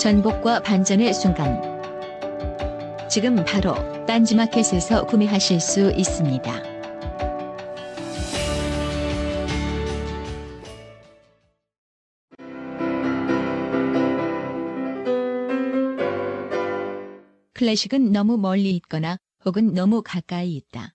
전복과 반전의 순간 지금 바로 딴지마켓에서 구매하실 수 있습니다. 클래식은 너무 멀리 있거나 혹은 너무 가까이 있다.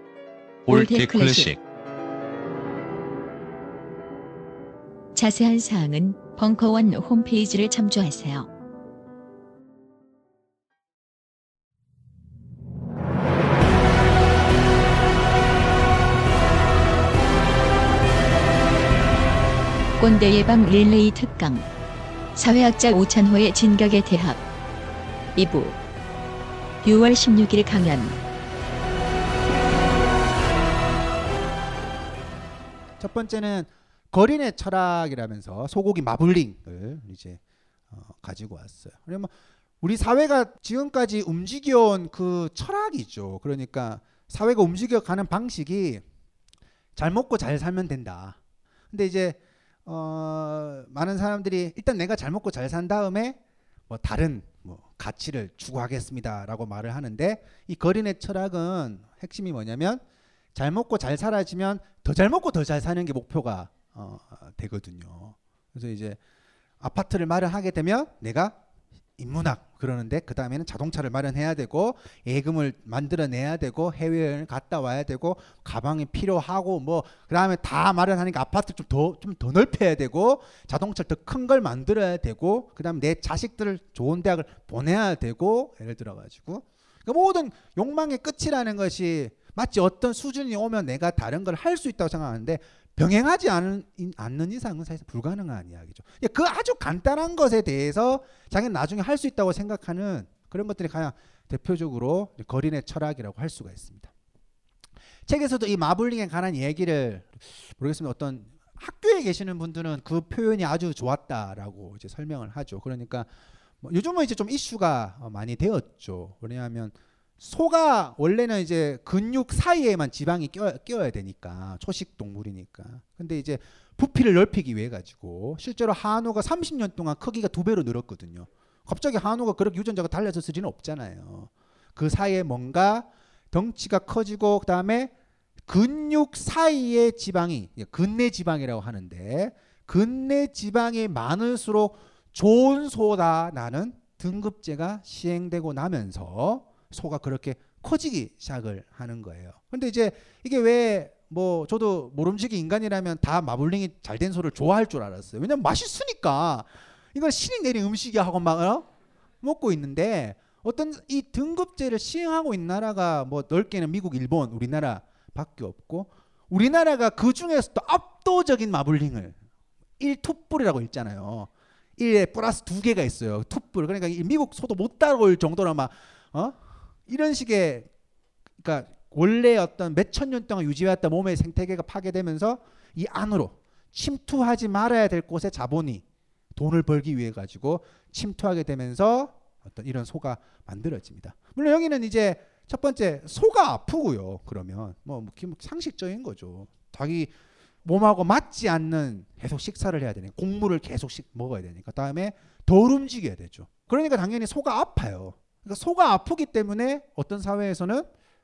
all that 클래식. 자세한 사항은 벙커원 홈페이지를 참조하세요. 꼰대 예방 릴레이 특강. 사회학자 오찬호의 진격의 대학. 2부. 6월 16일 강연 첫 번째는 거린의 철학이라면서 소고기 마블링을 이제 어, 가지고 왔어요. 그러면 우리 사회가 지금까지 움직여온 그 철학이죠. 그러니까 사회가 움직여가는 방식이 잘 먹고 잘 살면 된다. 근데 이제 어, 많은 사람들이 일단 내가 잘 먹고 잘 산 다음에 뭐 다른 뭐 가치를 추구하겠습니다라고 말을 하는데 이 거린의 철학은 핵심이 뭐냐면 잘 먹고 잘 살아지면 더 잘 먹고 더 잘 사는 게 목표가 어, 되거든요. 그래서 이제 아파트를 마련하게 되면 내가 인문학 그러는데 그 다음에는 자동차를 마련해야 되고 예금을 만들어내야 되고 해외여행을 갔다 와야 되고 가방이 필요하고 뭐 그 다음에 다 마련하니까 아파트 좀 더 좀 더 넓혀야 되고 자동차를 더 큰 걸 만들어야 되고 그 다음에 내 자식들을 좋은 대학을 보내야 되고 예를 들어 가지고 그 모든 욕망의 끝이라는 것이 마치 어떤 수준이 오면 내가 다른 걸 할 수 있다고 생각하는데 병행하지 않은, 않는 이상은 사실 불가능한 이야기죠. 예, 그 아주 간단한 것에 대해서 자기는 나중에 할 수 있다고 생각하는 그런 것들이 가장 대표적으로 거린의 철학이라고 할 수가 있습니다. 책에서도 이 마블링에 관한 얘기를 모르겠습니다. 어떤 학교에 계시는 분들은 그 표현이 아주 좋았다라고 이제 설명을 하죠. 그러니까 뭐 요즘은 이제 좀 이슈가 많이 되었죠. 왜냐하면 소가 원래는 이제 근육 사이에만 지방이 껴, 껴야 되니까 초식 동물이니까. 근데 이제 부피를 넓히기 위해 가지고 실제로 한우가 30년 동안 크기가 두 배로 늘었거든요. 갑자기 한우가 그렇게 유전자가 달라졌을 리는 없잖아요. 그 사이에 뭔가 덩치가 커지고 그다음에 근육 사이에 지방이 근내 지방이라고 하는데 근내 지방이 많을수록 좋은 소다 나는 등급제가 시행되고 나면서 소가 그렇게 커지기 시작을 하는 거예요. 근데 이제 이게 왜 뭐 저도 모름지기 인간이라면 다 마블링이 잘 된 소를 좋아할 줄 알았어요. 왜냐면 맛있으니까 이걸 신이 내린 음식이야 하고 막 어? 먹고 있는데 어떤 이 등급제를 시행하고 있는 나라가 뭐 넓게는 미국, 일본, 우리나라밖에 없고 우리나라가 그 중에서도 압도적인 마블링을 1투뿔이라고 읽잖아요. 1에 플러스 두 개가 있어요. 투뿔. 그러니까 이 미국 소도 못 따라올 정도로 막 어? 이런 식의 그러니까 원래 어떤 몇 천 년 동안 유지해왔던 몸의 생태계가 파괴되면서 이 안으로 침투하지 말아야 될 곳에 자본이 돈을 벌기 위해 가지고 침투하게 되면서 어떤 이런 소가 만들어집니다. 물론 여기는 이제 첫 번째 소가 아프고요. 그러면 뭐 기본 상식적인 거죠. 자기 몸하고 맞지 않는 계속 식사를 해야 되니까 곡물을 계속 식 먹어야 되니까 다음에 덜 움직여야 되죠. 그러니까 당연히 소가 아파요. 그러니까 소가 아프기 때문에 어떤 사회에서는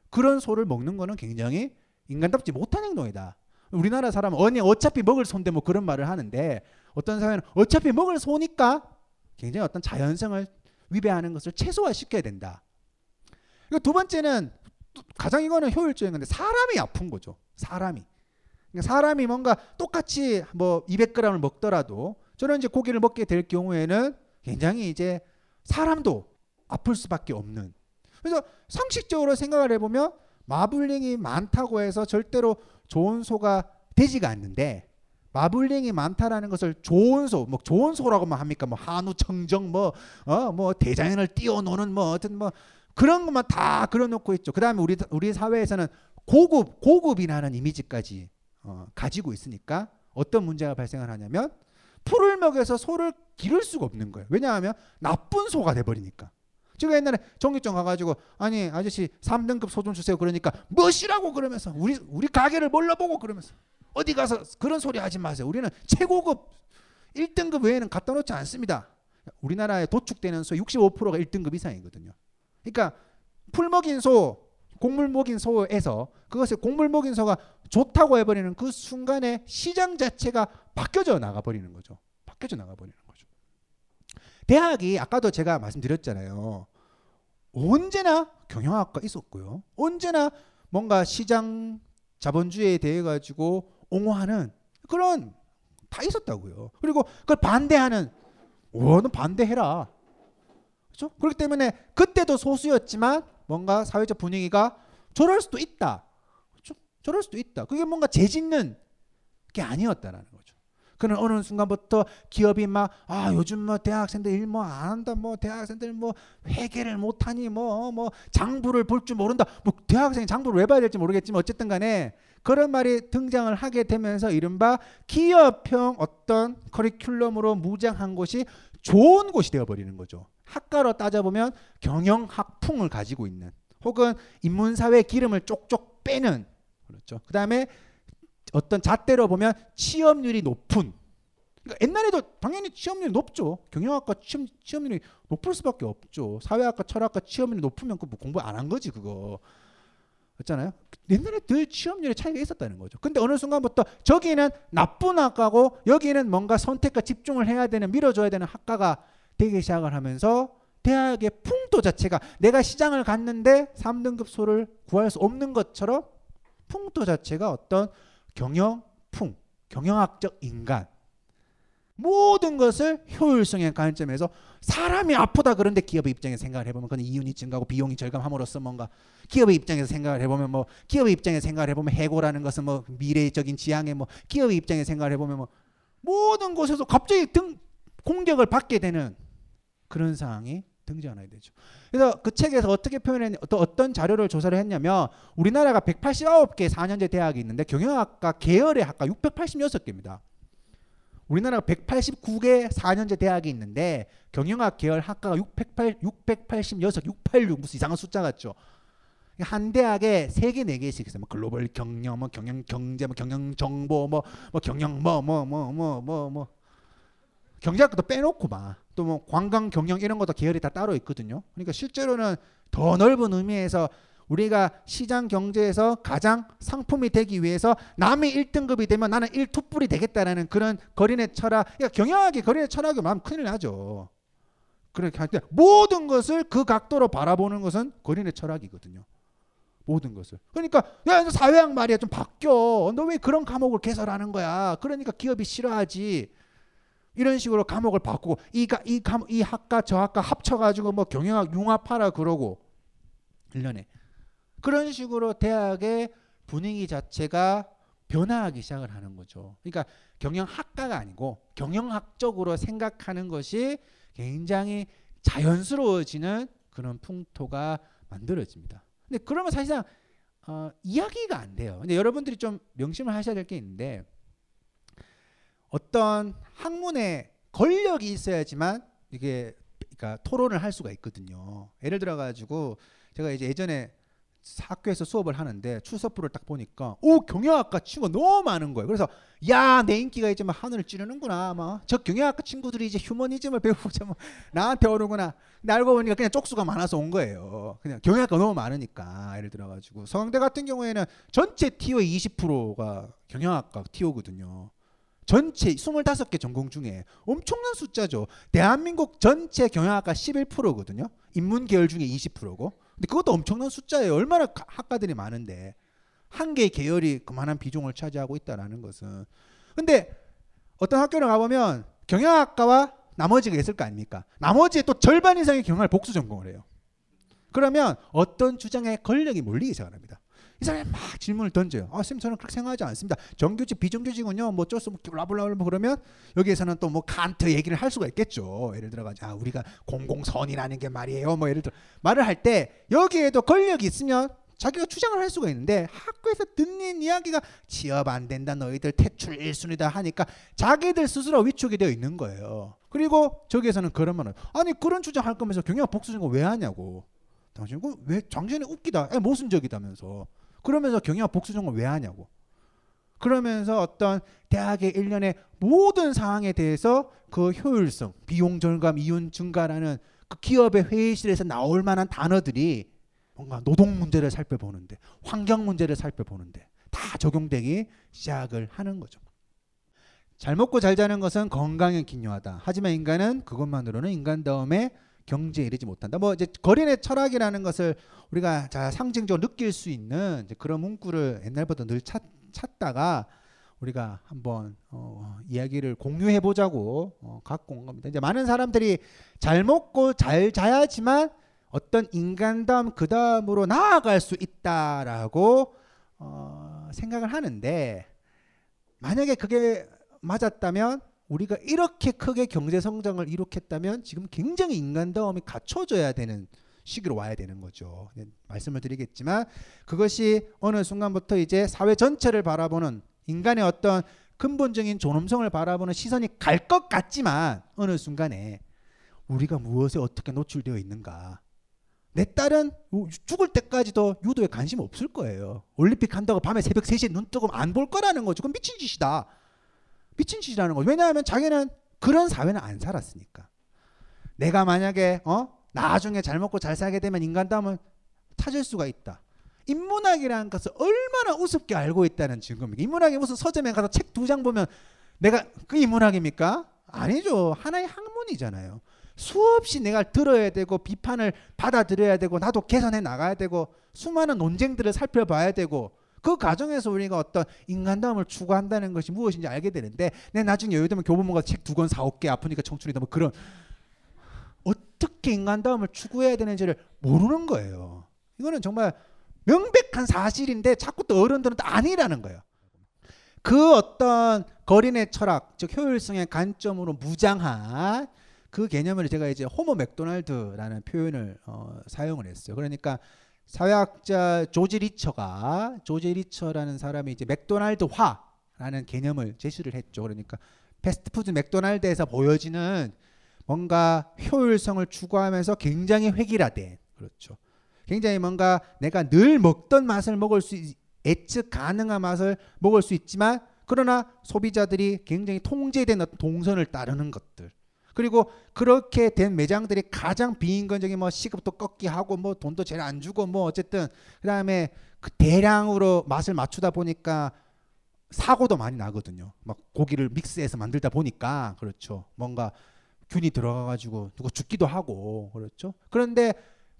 그런 소를 먹는 거는 굉장히 인간답지 못한 행동이다. 우리나라 사람은 아니 어차피 먹을 소인데 뭐 그런 말을 하는데 어떤 사회는 어차피 먹을 소니까 굉장히 어떤 자연성을 위배하는 것을 최소화시켜야 된다. 그리고 두 번째는 또 가장 이거는 효율적인 건데 사람이 아픈 거죠. 사람이. 그러니까 사람이 뭔가 똑같이 뭐 200g을 먹더라도 저는 이제 고기를 먹게 될 경우에는 굉장히 이제 사람도 아플 수밖에 없는. 그래서 상식적으로 생각을 해보면 마블링이 많다고 해서 절대로 좋은 소가 되지가 않는데 마블링이 많다라는 것을 좋은 소, 뭐 좋은 소라고만 합니까? 뭐 한우 청정 뭐어뭐 대자연을 띄워놓는 뭐 어떤 뭐 그런 것만 다 그려놓고 있죠. 그다음에 우리 우리 사회에서는 고급 고급이라는 이미지까지 어, 가지고 있으니까 어떤 문제가 발생을 하냐면 풀을 먹여서 소를 기를 수가 없는 거예요. 왜냐하면 나쁜 소가 돼버리니까. 제가 옛날에 정육점 가가지고 아니 아저씨 3등급 소좀 주세요. 그러니까 뭐시라고 그러면서 우리 우리 가게를 몰라보고 그러면서 어디 가서 그런 소리 하지 마세요. 우리는 최고급 1등급 외에는 갖다 놓지 않습니다. 우리나라에 도축되는 소 65%가 1등급 이상이거든요. 그러니까 풀 먹인 소, 곡물 먹인 소에서 그것을 곡물 먹인 소가 좋다고 해버리는 그 순간에 시장 자체가 바뀌어져 나가버리는 거죠. 바뀌어져 나가버리는. 대학이 아까도 제가 말씀드렸잖아요. 언제나 경영학과 있었고요. 언제나 뭔가 시장 자본주의에 대해 가지고 옹호하는 그런 다 있었다고요. 그리고 그걸 반대하는 원은 반대해라. 그렇죠? 그렇기 때문에 그때도 소수였지만 뭔가 사회적 분위기가 저럴 수도 있다. 그렇죠? 저럴 수도 있다. 그게 뭔가 재짓는 게 아니었다라는. 그는 어느 순간부터 기업이 막 아 요즘 뭐 대학생들 일 뭐 안 한다 뭐 대학생들 뭐 회계를 못하니 뭐뭐 장부를 볼 줄 모른다 뭐 대학생이 장부를 왜 봐야 될지 모르겠지만 어쨌든 간에 그런 말이 등장을 하게 되면서 이른바 기업형 어떤 커리큘럼으로 무장한 곳이 좋은 곳이 되어버리는 거죠. 학과로 따져보면 경영학풍을 가지고 있는 혹은 인문사회 기름을 쪽쪽 빼는 그렇죠. 그 다음에 어떤 잣대로 보면 취업률이 높은 그러니까 옛날에도 당연히 취업률이 높죠. 경영학과 취업, 취업률이 높을 수밖에 없죠. 사회학과, 철학과 취업률이 높으면 그 공부 안 한 거지 그거. 그렇잖아요. 옛날에 늘 취업률의 차이가 있었다는 거죠. 근데 어느 순간부터 저기는 나쁜 학과고 여기는 뭔가 선택과 집중을 해야 되는 밀어줘야 되는 학과가 되기 시작을 하면서 대학의 풍토 자체가 내가 시장을 갔는데 3등급 소를 구할 수 없는 것처럼 풍토 자체가 어떤 경영풍, 경영학적 인간. 모든 것을 효율성의 관점에서 사람이 아프다 그런데 기업의 입장에서 생각을 해보면 그건 이윤이 증가하고 비용이 절감함으로써 뭔가 기업의 입장에서 생각을 해보면 뭐 기업의 입장에서 생각을 해보면 해고라는 것은 뭐 미래적인 지향에 뭐 기업의 입장에서 생각을 해보면 뭐 모든 곳에서 갑자기 등 공격을 받게 되는 그런 상황이 등장하게 되죠. 그래서 그 책에서 어떻게 표현했냐, 또 어떤 자료를 조사를 했냐면 우리나라가 189개 4년제 대학이 있는데 경영학과 계열의 학과 686개입니다. 우리나라가 189개 4년제 대학이 있는데 경영학 계열 학과가 608, 686, 686 무슨 이상한 숫자 같죠. 한 대학에 세 개 네 개씩 있어요. 뭐 글로벌 경영, 뭐 경영 경제, 뭐 경영 정보, 뭐, 뭐 경영 뭐 뭐 뭐 뭐 뭐 뭐 경제학도 빼놓고 막 또 뭐 관광 경영 이런 것도 계열이 다 따로 있거든요. 그러니까 실제로는 더 넓은 의미에서 우리가 시장 경제에서 가장 상품이 되기 위해서 남이 1등급이 되면 나는 1투뿔이 되겠다라는 그런 거린의 철학. 그러니까 경영학의 거린의 철학이 마음 큰일 나죠. 그렇게 할 때 모든 것을 그 각도로 바라보는 것은 거린의 철학이거든요. 모든 것을. 그러니까 야 사회학 말이야 좀 바뀌어. 너 왜 그런 과목을 개설하는 거야? 그러니까 기업이 싫어하지. 이런 식으로 과목을 바꾸고 이가 이, 감, 이 학과 저 학과 합쳐가지고 뭐 경영학 융합하라 그러고 1년에 그런 식으로 대학의 분위기 자체가 변화하기 시작을 하는 거죠. 그러니까 경영학과가 아니고 경영학적으로 생각하는 것이 굉장히 자연스러워지는 그런 풍토가 만들어집니다. 근데 그러면 사실상 어, 이야기가 안 돼요. 근데 여러분들이 좀 명심을 하셔야 될 게 있는데 어떤 학문에 권력이 있어야지만 이게 그러니까 토론을 할 수가 있거든요. 예를 들어 가지고 제가 이제 예전에 학교에서 수업을 하는데 출석부를 딱 보니까 오 경영학과 친구가 너무 많은 거예요. 그래서 야 내 인기가 이제 막 하늘을 찌르는구나. 막저 경영학과 친구들이 이제 휴머니즘을 배우자 뭐 나한테 오르구나. 근데 알고 보니까 그냥 쪽수가 많아서 온 거예요. 그냥 경영학과 너무 많으니까 예를 들어가지고 서강대 같은 경우에는 전체 티오의 20%가 경영학과 티오거든요. 전체 25개 전공 중에 엄청난 숫자죠. 대한민국 전체 경영학과 11%거든요. 인문 계열 중에 20%고. 근데 그것도 엄청난 숫자예요. 얼마나 가- 학과들이 많은데 한 개의 계열이 그만한 비중을 차지하고 있다라는 것은. 근데 어떤 학교를 가보면 경영학과와 나머지가 있을 거 아닙니까? 나머지의 또 절반 이상의 경영을 복수 전공을 해요. 그러면 어떤 주장에 권력이 몰리기 시작합니다. 이 사람이 막 질문을 던져요. 아, 쌤 저는 그렇게 생각하지 않습니다. 정규직 비정규직은요. 뭐 어쩔 수 없고 라블라블라 그러면 여기에서는 또 뭐 칸트 얘기를 할 수가 있겠죠. 예를 들어 가지고 아, 우리가 공공선이라는 게 말이에요. 뭐 예를 들어 말을 할 때 여기에도 권력이 있으면 자기가 주장을 할 수가 있는데 학교에서 듣는 이야기가 취업 안 된다 너희들 퇴출 1순위다 하니까 자기들 스스로 위축이 되어 있는 거예요. 그리고 저기에서는 그러면 아니 그런 주장할 거면서 경영 복수 전공 왜 하냐고. 당신 그왜 당신이 웃기다. 에, 모순적이다면서. 그러면서 경영학 복수 전공 왜 하냐고. 그러면서 어떤 대학의 일련의 모든 상황에 대해서 그 효율성, 비용 절감, 이윤 증가라는 그 기업의 회의실에서 나올 만한 단어들이 뭔가 노동 문제를 살펴보는데, 환경 문제를 살펴보는데 다 적용되기 시작을 하는 거죠. 잘 먹고 잘 자는 것은 건강에 기묘하다. 하지만 인간은 그것만으로는 인간다움에 경제에 이르지 못한다. 뭐 이제 거린의 철학이라는 것을 우리가 자 상징적으로 느낄 수 있는 이제 그런 문구를 옛날부터 늘 찾, 찾다가 우리가 한번 어, 이야기를 공유해 보자고 어, 갖고 온 겁니다. 이제 많은 사람들이 잘 먹고 잘 자야지만 어떤 인간다움 그 다음으로 나아갈 수 있다라고 어, 생각을 하는데 만약에 그게 맞았다면 우리가 이렇게 크게 경제 성장을 이룩했다면 지금 굉장히 인간다움이 갖춰져야 되는 시기로 와야 되는 거죠. 네, 말씀을 드리겠지만 그것이 어느 순간부터 이제 사회 전체를 바라보는 인간의 어떤 근본적인 존엄성을 바라보는 시선이 갈 것 같지만 어느 순간에 우리가 무엇에 어떻게 노출되어 있는가. 내 딸은 죽을 때까지도 유도에 관심 없을 거예요. 올림픽 한다고 밤에 새벽 3시에 눈 뜨고 안 볼 거라는 거죠. 그건 미친 짓이다. 미친 짓이라는 거죠. 왜냐하면 자기는 그런 사회는 안 살았으니까. 내가 만약에 어 나중에 잘 먹고 잘 살게 되면 인간다움을 찾을 수가 있다. 인문학이라는 것을 얼마나 우습게 알고 있다는 증거입니다. 인문학이 무슨 서점에 가서 책 두 장 보면 내가 그 인문학입니까? 아니죠. 하나의 학문이잖아요. 수없이 내가 들어야 되고 비판을 받아들여야 되고 나도 개선해 나가야 되고 수많은 논쟁들을 살펴봐야 되고 그 과정에서 우리가 어떤 인간다움을 추구한다는 것이 무엇인지 알게 되는데 내 나중에 여유 되면 교보문고 책 두 권 사올 게 아프니까 청춘이다 뭐 그런 어떻게 인간다움을 추구해야 되는지를 모르는 거예요. 이거는 정말 명백한 사실인데 자꾸 또 어른들은 또 아니라는 거예요. 그 어떤 거린의 철학, 즉 효율성의 관점으로 무장한 그 개념을 제가 이제 호모 맥도날드라는 표현을 어, 사용을 했어요. 그러니까 사회학자 조지 리처가 조지 리처라는 사람이 이제 맥도날드화라는 개념을 제시를 했죠. 그러니까 패스트푸드 맥도날드에서 보여지는 뭔가 효율성을 추구하면서 굉장히 획일화된 그렇죠. 굉장히 뭔가 내가 늘 먹던 맛을 먹을 수 있- 예측 가능한 맛을 먹을 수 있지만 그러나 소비자들이 굉장히 통제된 어떤 동선을 따르는 것들 그리고 그렇게 된 매장들이 가장 비인간적인 뭐 시급도 꺾기 하고 뭐 돈도 제일 안 주고 뭐 어쨌든 그다음에 그 대량으로 맛을 맞추다 보니까 사고도 많이 나거든요. 막 고기를 믹스해서 만들다 보니까 그렇죠. 뭔가 균이 들어가 가지고 누가 죽기도 하고 그렇죠. 그런데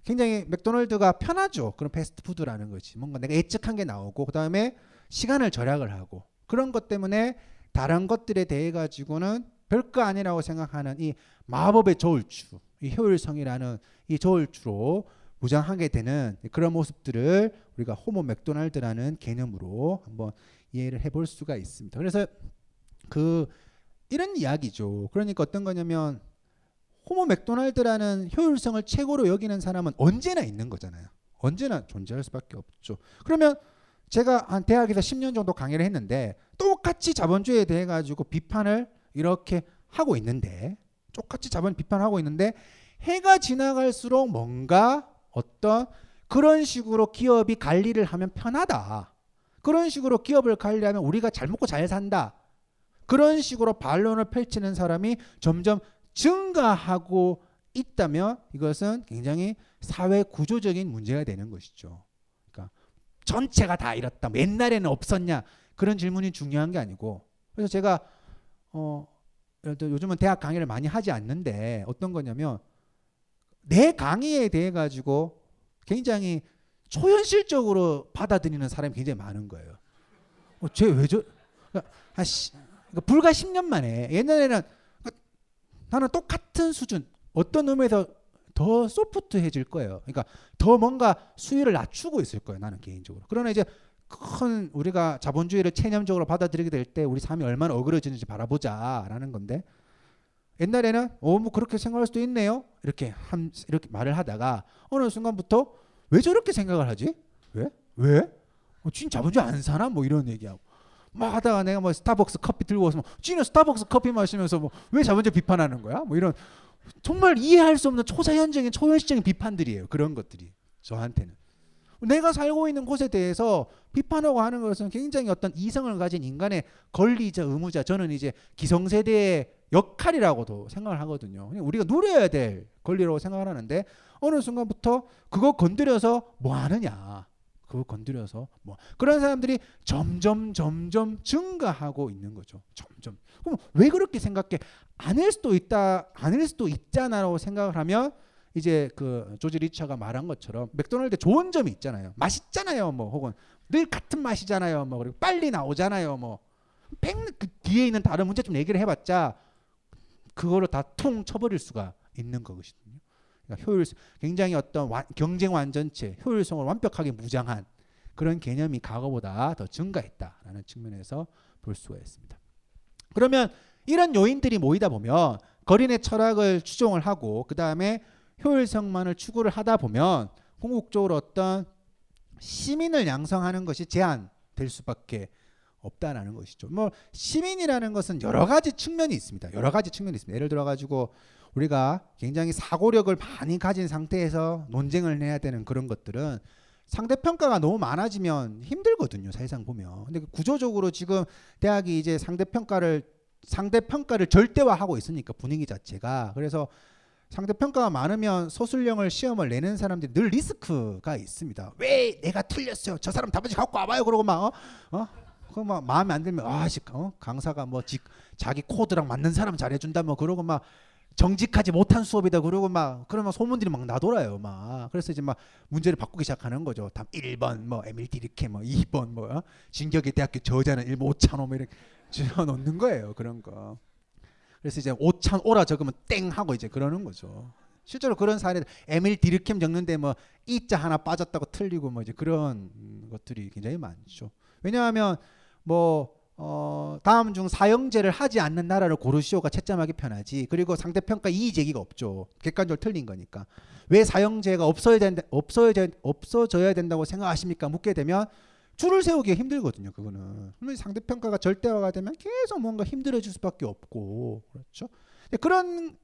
굉장히 맥도날드가 편하죠. 그런 패스트푸드라는 것이 뭔가 내가 예측한 게 나오고 그다음에 시간을 절약을 하고 그런 것 때문에 다른 것들에 대해 가지고는 별거 아니라고 생각하는 이 마법의 저울추, 이 효율성이라는 이 저울추로 무장하게 되는 그런 모습들을 우리가 호모 맥도날드라는 개념으로 한번 이해를 해볼 수가 있습니다. 그래서 그 이런 이야기죠. 그러니까 어떤 거냐면 호모 맥도날드라는 효율성을 최고로 여기는 사람은 언제나 있는 거잖아요. 언제나 존재할 수밖에 없죠. 그러면 제가 한 대학에서 10년 정도 강의를 했는데 똑같이 자본주의에 대해 가지고 비판을 이렇게 하고 있는데 똑같이 자본 비판하고 있는데 해가 지나갈수록 뭔가 어떤 그런 식으로 기업이 관리를 하면 편하다. 그런 식으로 기업을 관리하면 우리가 잘 먹고 잘 산다. 그런 식으로 반론을 펼치는 사람이 점점 증가하고 있다면 이것은 굉장히 사회 구조적인 문제가 되는 것이죠. 그러니까 전체가 다 이렇다. 뭐 옛날에는 없었냐? 그런 질문이 중요한 게 아니고 그래서 제가 어 요즘은 대학 강의를 많이 하지 않는데 어떤 거냐면 내 강의에 대해 가지고 굉장히 초현실적으로 받아들이는 사람이 굉장히 많은 거예요. 어, 쟤왜 저? 그러니까, 한 시, 그러니까 불과 10년 만에 옛날에는 그러니까 나는 똑같은 수준 어떤 의미에서 더 소프트해질 거예요. 그러니까 더 뭔가 수위를 낮추고 있을 거예요. 나는 개인적으로. 그러나 이제 큰 우리가 자본주의를 체념적으로 받아들이게 될 때 우리 삶이 얼마나 어그러지는지 바라보자라는 건데 옛날에는 어 뭐 그렇게 생각할 수도 있네요. 이렇게 한 이렇게 말을 하다가 어느 순간부터 왜 저렇게 생각을 하지? 왜? 왜? 어, 진 자본주의 안 사나? 뭐 이런 얘기하고 막 하다가 내가 뭐 스타벅스 커피 들고 와서 뭐 쥐는 스타벅스 커피 마시면서 뭐 왜 자본주의 비판하는 거야? 뭐 이런 정말 이해할 수 없는 초자연적인 초현실적인 비판들이에요. 그런 것들이 저한테는 내가 살고 있는 곳에 대해서 비판하고 하는 것은 굉장히 어떤 이성을 가진 인간의 권리자 의무자 저는 이제 기성세대의 역할이라고도 생각을 하거든요. 우리가 누려야 될 권리라고 생각을 하는데 어느 순간부터 그거 건드려서 뭐 하느냐. 그거 건드려서 뭐 그런 사람들이 점점 점점 증가하고 있는 거죠. 점점. 그럼 왜 그렇게 생각해? 아닐 수도 있다. 아닐 수도 있잖아라고 생각을 하면 이제 그 조지 리처가 말한 것처럼 맥도날드 좋은 점이 있잖아요. 맛있잖아요. 뭐 혹은 늘 같은 맛이잖아요. 뭐 그리고 빨리 나오잖아요. 뭐백그 뒤에 있는 다른 문제점 얘기를 해봤자 그거로 다 퉁 쳐버릴 수가 있는 것이거든요. 그러니까 효율 굉장히 어떤 와, 경쟁 완전체 효율성을 완벽하게 무장한 그런 개념이 과거보다 더 증가했다라는 측면에서 볼 수가 있습니다. 그러면 이런 요인들이 모이다 보면 거린의 철학을 추종을 하고 그 다음에 효율성만을 추구를 하다 보면 궁극적으로 어떤 시민을 양성하는 것이 제한될 수밖에 없다라는 것이죠. 뭐 시민이라는 것은 여러 가지 측면이 있습니다. 여러 가지 측면이 있습니다. 예를 들어 가지고 우리가 굉장히 사고력을 많이 가진 상태에서 논쟁을 해야 되는 그런 것들은 상대 평가가 너무 많아지면 힘들거든요. 사실상 보면. 근데 구조적으로 지금 대학이 이제 상대 평가를 상대 평가를 절대화하고 있으니까 분위기 자체가 그래서 상대 평가가 많으면 소술형을 시험을 내는 사람들이 늘 리스크가 있습니다. 왜 내가 틀렸어요? 저 사람 답안지 갖고 와봐요. 그러고 막 어? 어? 그막 마음에 안 들면 아씨 어? 강사가 뭐 지, 자기 코드랑 맞는 사람 잘해준다 뭐 그러고 막 정직하지 못한 수업이다 그러고 막 그러면 소문들이 막 나돌아요 막 그래서 이제 막 문제를 바꾸기 시작하는 거죠 답 1번 뭐 에밀 디르케 뭐 2번 뭐 어? 진격의 대학교 저자는 1 5찬호 뭐 이렇게 집어넣는 거예요 그런 거 그래서 이제 5찬 오라 적으면 땡 하고 이제 그러는 거죠 실제로 그런 사례 에밀 디르켐 적는데 뭐 이자 하나 빠졌다고 틀리고 뭐 이제 그런 것들이 굉장히 많죠 왜냐하면 뭐 어, 다음 중 사형제를 하지 않는 나라를 고르시오가 채점하기 편하지. 그리고 상대평가 이의 제기가 없죠. 객관적으로 틀린 거니까. 왜 사형제가 없어야 된다, 없어야, 없어져야 된다고 생각하십니까? 묻게 되면 줄을 세우기가 힘들거든요. 그거는. 상대평가가 절대화가 되면 계속 뭔가 힘들어질 수밖에 없고. 그렇죠. 그런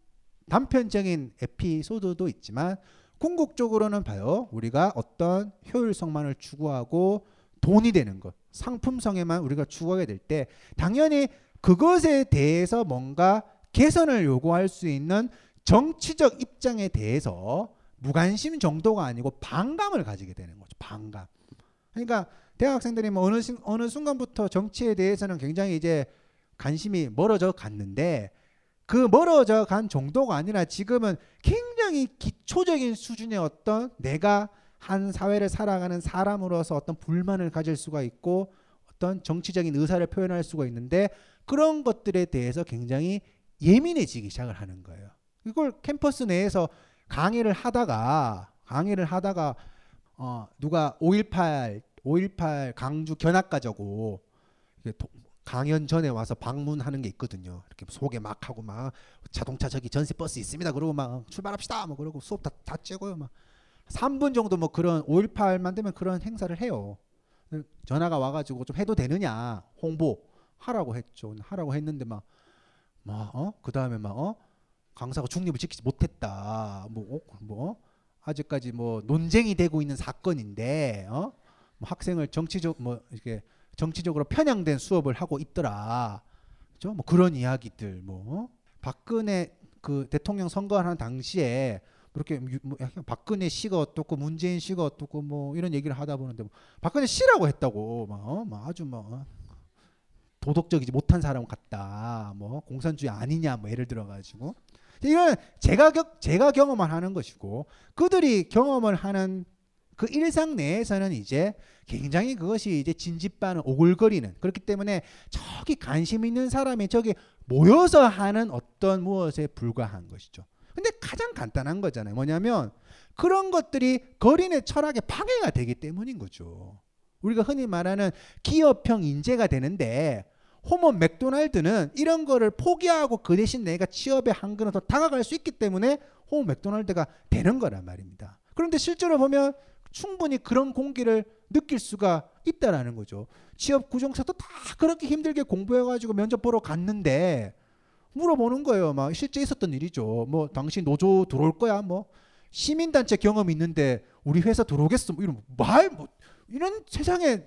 단편적인 에피소드도 있지만 궁극적으로는 봐요. 우리가 어떤 효율성만을 추구하고 돈이 되는 것. 상품성에만 우리가 추구하게 될 때 당연히 그것에 대해서 뭔가 개선을 요구할 수 있는 정치적 입장에 대해서 무관심 정도가 아니고 반감을 가지게 되는 거죠. 반감. 그러니까 대학생들이 뭐 어느 어느 순간부터 정치에 대해서는 굉장히 이제 관심이 멀어져 갔는데 그 멀어져 간 정도가 아니라 지금은 굉장히 기초적인 수준의 어떤 내가 한 사회를 살아가는 사람으로서 어떤 불만을 가질 수가 있고 어떤 정치적인 의사를 표현할 수가 있는데 그런 것들에 대해서 굉장히 예민해지기 시작을 하는 거예요. 이걸 캠퍼스 내에서 강의를 하다가 강의를 하다가 어 누가 5.18 5.18 강주 견학가자고 강연 전에 와서 방문하는 게 있거든요. 이렇게 소개 막 하고 막 자동차 저기 전세 버스 있습니다. 그러고 막 출발합시다. 뭐 그러고 수업 다, 다 째고요. 막 3분 정도 뭐 그런 5.18만 되면 그런 행사를 해요. 전화가 와가지고 좀 해도 되느냐 홍보 하라고 했죠. 하라고 했는데 막 막어그 다음에 막어 강사가 중립을 지키지 못했다. 뭐 어? 뭐 아직까지 뭐 논쟁이 되고 있는 사건인데 어? 뭐 학생을 정치적 뭐 이렇게 정치적으로 편향된 수업을 하고 있더라. 그죠? 뭐 그런 이야기들 뭐 어? 박근혜 그 대통령 선거하는 당시에 그렇게 유- 뭐 약간 박근혜 씨가 어떻고 문재인 씨가 어떻고 뭐 이런 얘기를 하다 보는데 뭐 박근혜 씨라고 했다고 막, 어? 막 아주 막 어? 도덕적이지 못한 사람 같다. 뭐 공산주의 아니냐 뭐 예를 들어 가지고 이건 제가 경, 제가 경험을 하는 것이고 그들이 경험을 하는 그 일상 내에서는 이제 굉장히 그것이 이제 진짓반은 오글거리는 그렇기 때문에 저기 관심 있는 사람이 저기 모여서 하는 어떤 무엇에 불과한 것이죠. 근데 가장 간단한 거잖아요. 뭐냐면 그런 것들이 거린의 철학에 방해가 되기 때문인 거죠. 우리가 흔히 말하는 기업형 인재가 되는데 호모 맥도날드는 이런 거를 포기하고 그 대신 내가 취업에 한 걸음 더 다가갈 수 있기 때문에 호모 맥도날드가 되는 거란 말입니다. 그런데 실제로 보면 충분히 그런 공기를 느낄 수가 있다라는 거죠. 취업 구정사도 다 그렇게 힘들게 공부해가지고 면접 보러 갔는데 물어보는 거예요. 막 실제 있었던 일이죠. 뭐 당신 노조 들어올 거야? 뭐 시민단체 경험 있는데 우리 회사 들어오겠어? 뭐 이런 말 뭐 이런 세상에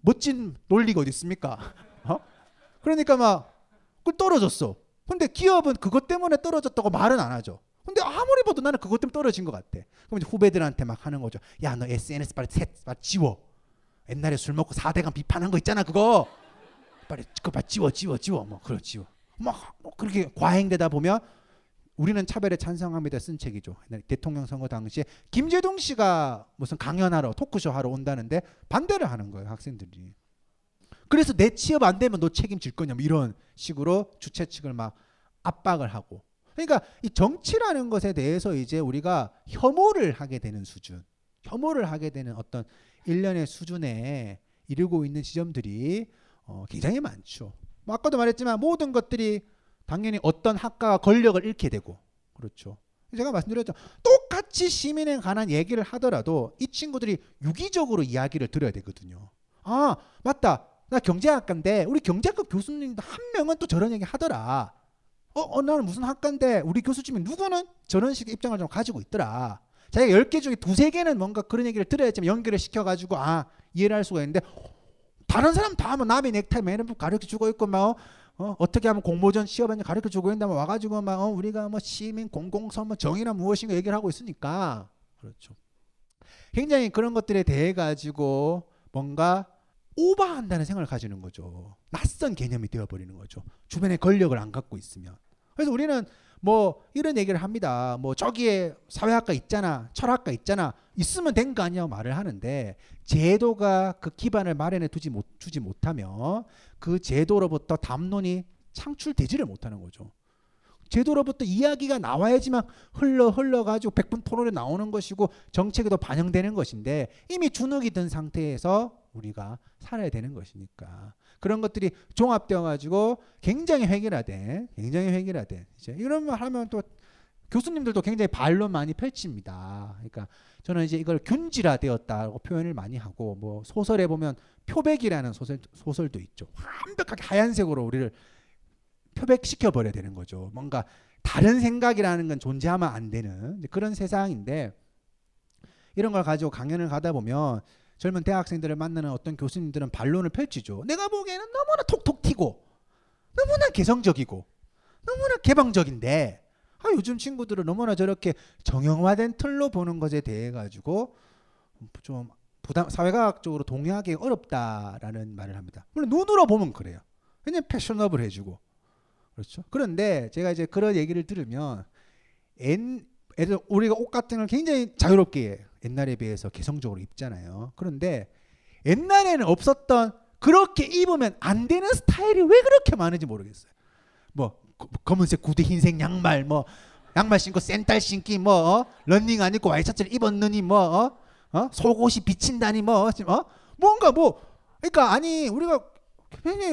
멋진 논리가 어디 있습니까? 어? 그러니까 막그 떨어졌어. 근데 기업은 그것 때문에 떨어졌다고 말은 안 하죠. 근데 아무리 봐도 나는 그것 때문에 떨어진 것 같아. 그럼 이제 후배들한테 막 하는 거죠. 야, 너 SNS 빨리 셋, 빨리 지워. 옛날에 술 먹고 4대강 비판한 거 있잖아, 그거. 빨리 그거 빨리 지워, 지워, 지워. 뭐 그래 지워. 막 뭐 그렇게 과잉되다 보면 우리는 차별에 찬성합니다 쓴 책이죠. 대통령 선거 당시에 김재동 씨가 무슨 강연하러 토크쇼 하러 온다는데 반대를 하는 거예요, 학생들이. 그래서 내 취업 안 되면 너 책임질 거냐 뭐 이런 식으로 주최 측을 막 압박을 하고 그러니까 이 정치라는 것에 대해서 이제 우리가 혐오를 하게 되는 수준 혐오를 하게 되는 어떤 일련의 수준에 이르고 있는 지점들이 어, 굉장히 많죠. 뭐 아까도 말했지만 모든 것들이 당연히 어떤 학과가 권력을 잃게 되고 그렇죠. 제가 말씀드렸죠. 똑같이 시민에 관한 얘기를 하더라도 이 친구들이 유기적으로 이야기를 들어야 되거든요. 아 맞다. 나 경제학과인데 우리 경제학과 교수님도 한 명은 또 저런 얘기 하더라. 어, 어 나는 무슨 학과인데 우리 교수 중에 누구는 저런 식의 입장을 좀 가지고 있더라. 자기가 열 개 중에 두세 개는 뭔가 그런 얘기를 들어야지만 연결을 시켜가지고 아 이해를 할 수가 있는데 다른 사람 다 뭐 남의 넥타이 매는 법 가르쳐 주고 있고 막 어, 어떻게 하면 공모전 시험하는지 가르쳐 주고 있는데 막 와가지고 막 어, 우리가 뭐 시민 공공선 뭐 정의란 무엇인가 얘기를 하고 있으니까 그렇죠. 굉장히 그런 것들에 대해 가지고 뭔가 오버한다는 생각을 가지는 거죠. 낯선 개념이 되어버리는 거죠. 주변에 권력을 안 갖고 있으면. 그래서 우리는 뭐 이런 얘기를 합니다. 뭐 저기에 사회학과 있잖아, 철학과 있잖아, 있으면 된 거 아니냐고 말을 하는데 제도가 그 기반을 마련해 두지 못 주지 못하면 그 제도로부터 담론이 창출되지를 못하는 거죠. 제도로부터 이야기가 나와야지만 흘러 흘러 가지고 백분 토론에 나오는 것이고 정책에도 반영되는 것인데 이미 주눅이 든 상태에서 우리가 살아야 되는 것이니까 그런 것들이 종합되어 가지고 굉장히 획일화된 굉장히 획일화된 이제 이런 말 하면 또 교수님들도 굉장히 반론 많이 펼칩니다. 그러니까 저는 이제 이걸 균질화되었다고 표현을 많이 하고 뭐 소설에 보면 표백이라는 소설 소설도 있죠. 완벽하게 하얀색으로 우리를 표백시켜 버려야 되는 거죠. 뭔가 다른 생각이라는 건 존재하면 안 되는 그런 세상인데 이런 걸 가지고 강연을 가다 보면 젊은 대학생들을 만나는 어떤 교수님들은 반론을 펼치죠. 내가 보기에는 너무나 톡톡 튀고 너무나 개성적이고 너무나 개방적인데 아, 요즘 친구들은 너무나 저렇게 정형화된 틀로 보는 것에 대해 가지고 좀 부담 사회과학적으로 동의하기 어렵다라는 말을 합니다. 물론 눈으로 보면 그래요. 왜냐면 패셔너블 해주고 그렇죠. 그런데 제가 이제 그런 얘기를 들으면 엔, 우리가 옷 같은 걸 굉장히 자유롭게 옛날에 비해서 개성적으로 입잖아요. 그런데 옛날에는 없었던 그렇게 입으면 안 되는 스타일이 왜 그렇게 많은지 모르겠어요. 뭐 거- 검은색 구두 흰색 양말 뭐 양말 신고 센딸 신기 뭐 어? 런닝 안 입고 와이셔츠를 입었느니 뭐 어? 어? 속옷이 비친다니 뭐 어? 뭔가 뭐 그러니까 아니 우리가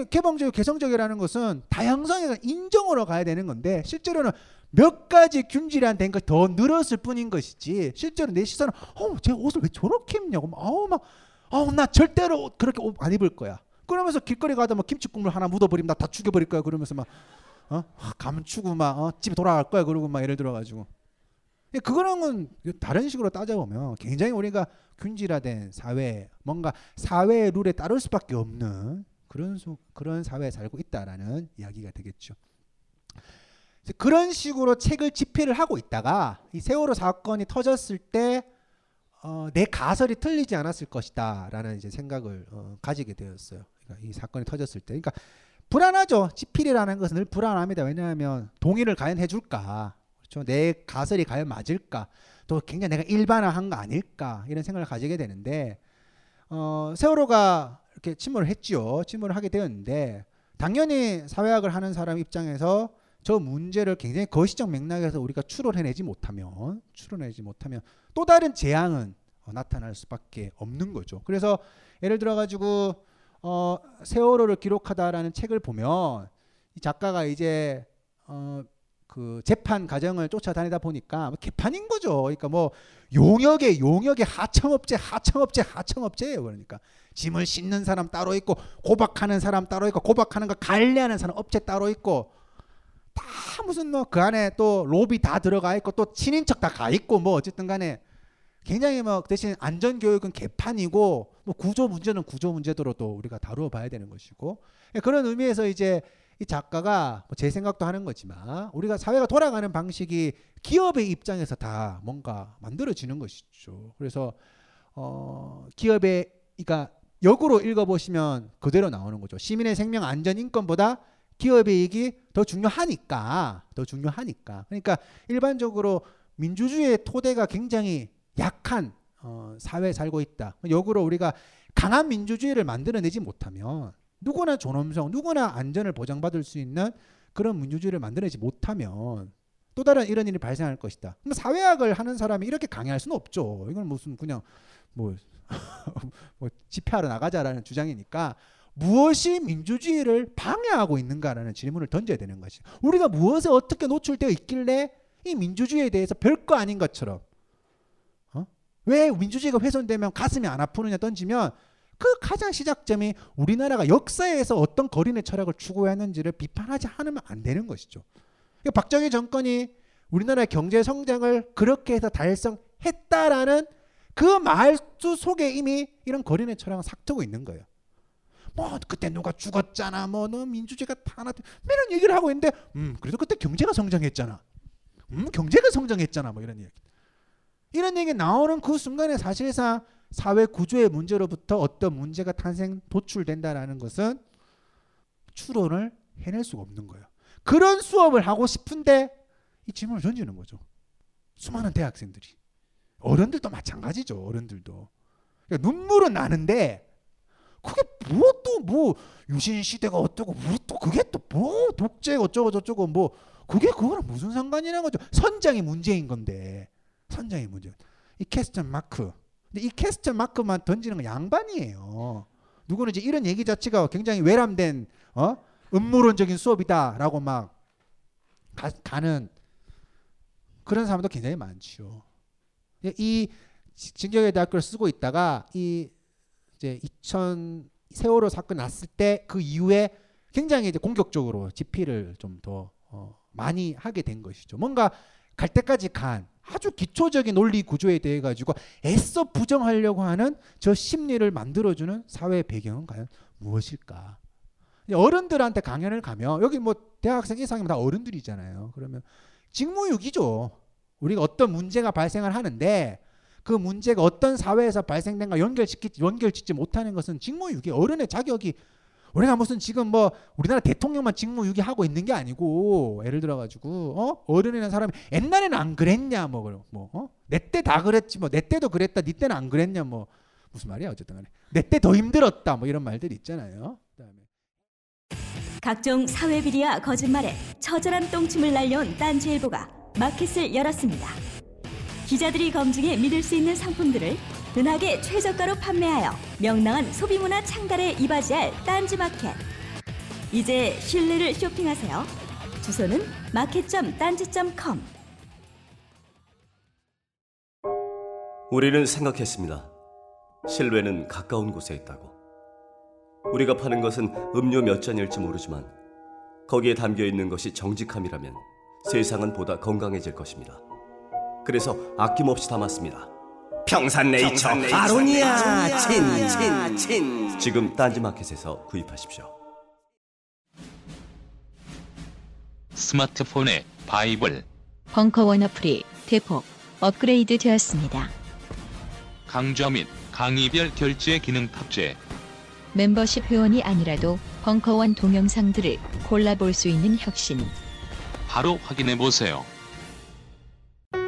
개방적 개성적이라는 것은 다양성에 인정으로 가야 되는 건데 실제로는 몇 가지 균질한 된걸더 늘었을 뿐인 것이지 실제로 내 시선은 어제 옷을 왜 저렇게 입냐고 막 아우 막 아우 나 절대로 옷 그렇게 옷 안 입을 거야 그러면서 길거리 가다 뭐 김치 국물 하나 묻어버리면 나 다 죽여버릴 거야 그러면서 막 어? 아, 감추고 막 어? 집에 돌아갈 거야 그러고 막 예를 들어 가지고 그거는 건 다른 식으로 따져보면 굉장히 우리가 균질화된 사회 뭔가 사회의 룰에 따를 수밖에 없는 그런 소, 그런 사회에 살고 있다라는 이야기가 되겠죠. 그런 식으로 책을 집필을 하고 있다가 이 세월호 사건이 터졌을 때 어, 내 가설이 틀리지 않았을 것이다라는 이제 생각을 어, 가지게 되었어요. 그러니까 이 사건이 터졌을 때, 그러니까 불안하죠. 집필이라는 것은 늘 불안합니다. 왜냐하면 동의를 과연 해줄까, 그렇죠? 내 가설이 과연 맞을까, 또 굉장히 내가 일반화한 거 아닐까 이런 생각을 가지게 되는데 어, 세월호가 이렇게 침몰을 했지요. 침몰을 하게 되었는데 당연히 사회학을 하는 사람 입장에서 저 문제를 굉장히 거시적 맥락에서 우리가 추론해내지 못하면 추론해내지 못하면 또 다른 재앙은 어, 나타날 수밖에 없는 거죠. 그래서 예를 들어 가지고 어, 세월호를 기록하다라는 책을 보면 이 작가가 이제 어, 그 재판 과정을 쫓아다니다 보니까 뭐 개판인 거죠. 그러니까 뭐 용역의 용역의 하청업체 하청업체 하청업체예요. 그러니까 짐을 싣는 사람 따로 있고 고박하는 사람 따로 있고 고박하는 거 관리하는 사람 업체 따로 있고 다 무슨 뭐 그 안에 또 로비 다 들어가 있고 또 친인척 다 가 있고 뭐 어쨌든 간에 굉장히 뭐 대신 안전 교육은 개판이고 뭐 구조 문제는 구조 문제대로 또 우리가 다루어 봐야 되는 것이고 예, 그런 의미에서 이제 이 작가가 뭐 제 생각도 하는 거지만 우리가 사회가 돌아가는 방식이 기업의 입장에서 다 뭔가 만들어지는 것이죠. 그래서 어 기업의 그러니까 역으로 읽어보시면 그대로 나오는 거죠. 시민의 생명 안전 인권보다 기업의 이익이 더 중요하니까 더 중요하니까 그러니까 일반적으로 민주주의의 토대가 굉장히 약한 어, 사회에 살고 있다. 역으로 우리가 강한 민주주의를 만들어내지 못하면 누구나 존엄성, 누구나 안전을 보장받을 수 있는 그런 민주주의를 만들어내지 못하면 또 다른 이런 일이 발생할 것이다. 사회학을 하는 사람이 이렇게 강요할 수는 없죠. 이건 무슨 그냥 뭐, 뭐 집회하러 나가자라는 주장이니까 무엇이 민주주의를 방해하고 있는가라는 질문을 던져야 되는 것이. 우리가 무엇에 어떻게 노출되어 있길래 이 민주주의에 대해서 별거 아닌 것처럼 어? 왜 민주주의가 훼손되면 가슴이 안 아프느냐 던지면 그 가장 시작점이 우리나라가 역사에서 어떤 거린의 철학을 추구했는지를 비판하지 않으면 안 되는 것이죠. 그러니까 박정희 정권이 우리나라의 경제 성장을 그렇게 해서 달성했다라는 그 말수 속에 이미 이런 거린의 철학은 삭트고 있는 거예요. 뭐 그때 누가 죽었잖아. 뭐 너 민주주의가 타나 이런 얘기를 하고 있는데 음 그래도 그때 경제가 성장했잖아. 음 경제가 성장했잖아. 뭐 이런 얘기. 이런 얘기 나오는 그 순간에 사실상 사회 구조의 문제로부터 어떤 문제가 탄생 도출된다라는 것은 추론을 해낼 수가 없는 거예요. 그런 수업을 하고 싶은데 이 질문을 던지는 거죠. 수많은 대학생들이 어른들도 마찬가지죠. 어른들도 그러니까 눈물은 나는데 그게 뭐 또 뭐 유신 시대가 어쩌고 뭐 또 그게 또 뭐 독재 어쩌고 저쩌고 뭐 그게 그거랑 무슨 상관이라는 거죠. 선장이 문제인 건데 선장이 문제. 이 캐스천 마크. 근데 이 캐스천 마크만 던지는 건 양반이에요. 누구는 이제 이런 얘기 자체가 굉장히 외람된 어 음모론적인 수업이다라고 막 가, 가는 그런 사람도 굉장히 많죠. 이 진격의 대학교를 쓰고 있다가 이 이제 2000 세월호 사건 났을 때 그 이후에 굉장히 이제 공격적으로 집필을 좀더 어, 많이 하게 된 것이죠. 뭔가 갈 때까지 간 아주 기초적인 논리 구조에 대해 가지고 애써 부정하려고 하는 저 심리를 만들어주는 사회 배경은 과연 무엇일까? 어른들한테 강연을 가면 여기 뭐 대학생 이상이면 다 어른들이잖아요. 그러면 직무유기죠. 우리가 어떤 문제가 발생을 하는데 그 문제가 어떤 사회에서 발생된가 연결시키 연결짓지 못하는 것은 직무유기 어른의 자격이 우리가 무슨 지금 뭐 우리나라 대통령만 직무유기하고 있는 게 아니고 예를 들어 가지고 어? 어른이라는 사람이 옛날에는 안 그랬냐 뭐뭐내 때다 그랬지 뭐 내 때도 그랬다 네 때는 안 그랬냐 뭐. 무슨 말이야 어쨌든 간에. 내 때 더 힘들었다 뭐 이런 말들이 있잖아요. 그다음에. 각종 사회 비리와 거짓말에 처절한 똥침을 날려온 딴지일보가 마켓을 열었습니다. 기자들이 검증해 믿을 수 있는 상품들을 은하계 최저가로 판매하여 명랑한 소비문화 창달에 이바지할 딴지마켓. 이제 신뢰를 쇼핑하세요. 주소는 마켓.딴지.com. 우리는 생각했습니다. 신뢰는 가까운 곳에 있다고. 우리가 파는 것은 음료 몇 잔일지 모르지만 거기에 담겨 있는 것이 정직함이라면 세상은 보다 건강해질 것입니다. 그래서 아낌없이 담았습니다. 평산네이처, 아로니아 친친친 지금 딴지마켓에서 구입하십시오. 스마트폰에 바이블, 벙커원 어플이 대폭 업그레이드 되었습니다. 강좌 및 강의별 결제 기능 탑재. 멤버십 회원이 아니라도 벙커원 동영상들을 골라볼 수 있는 혁신. 바로 확인해 보세요.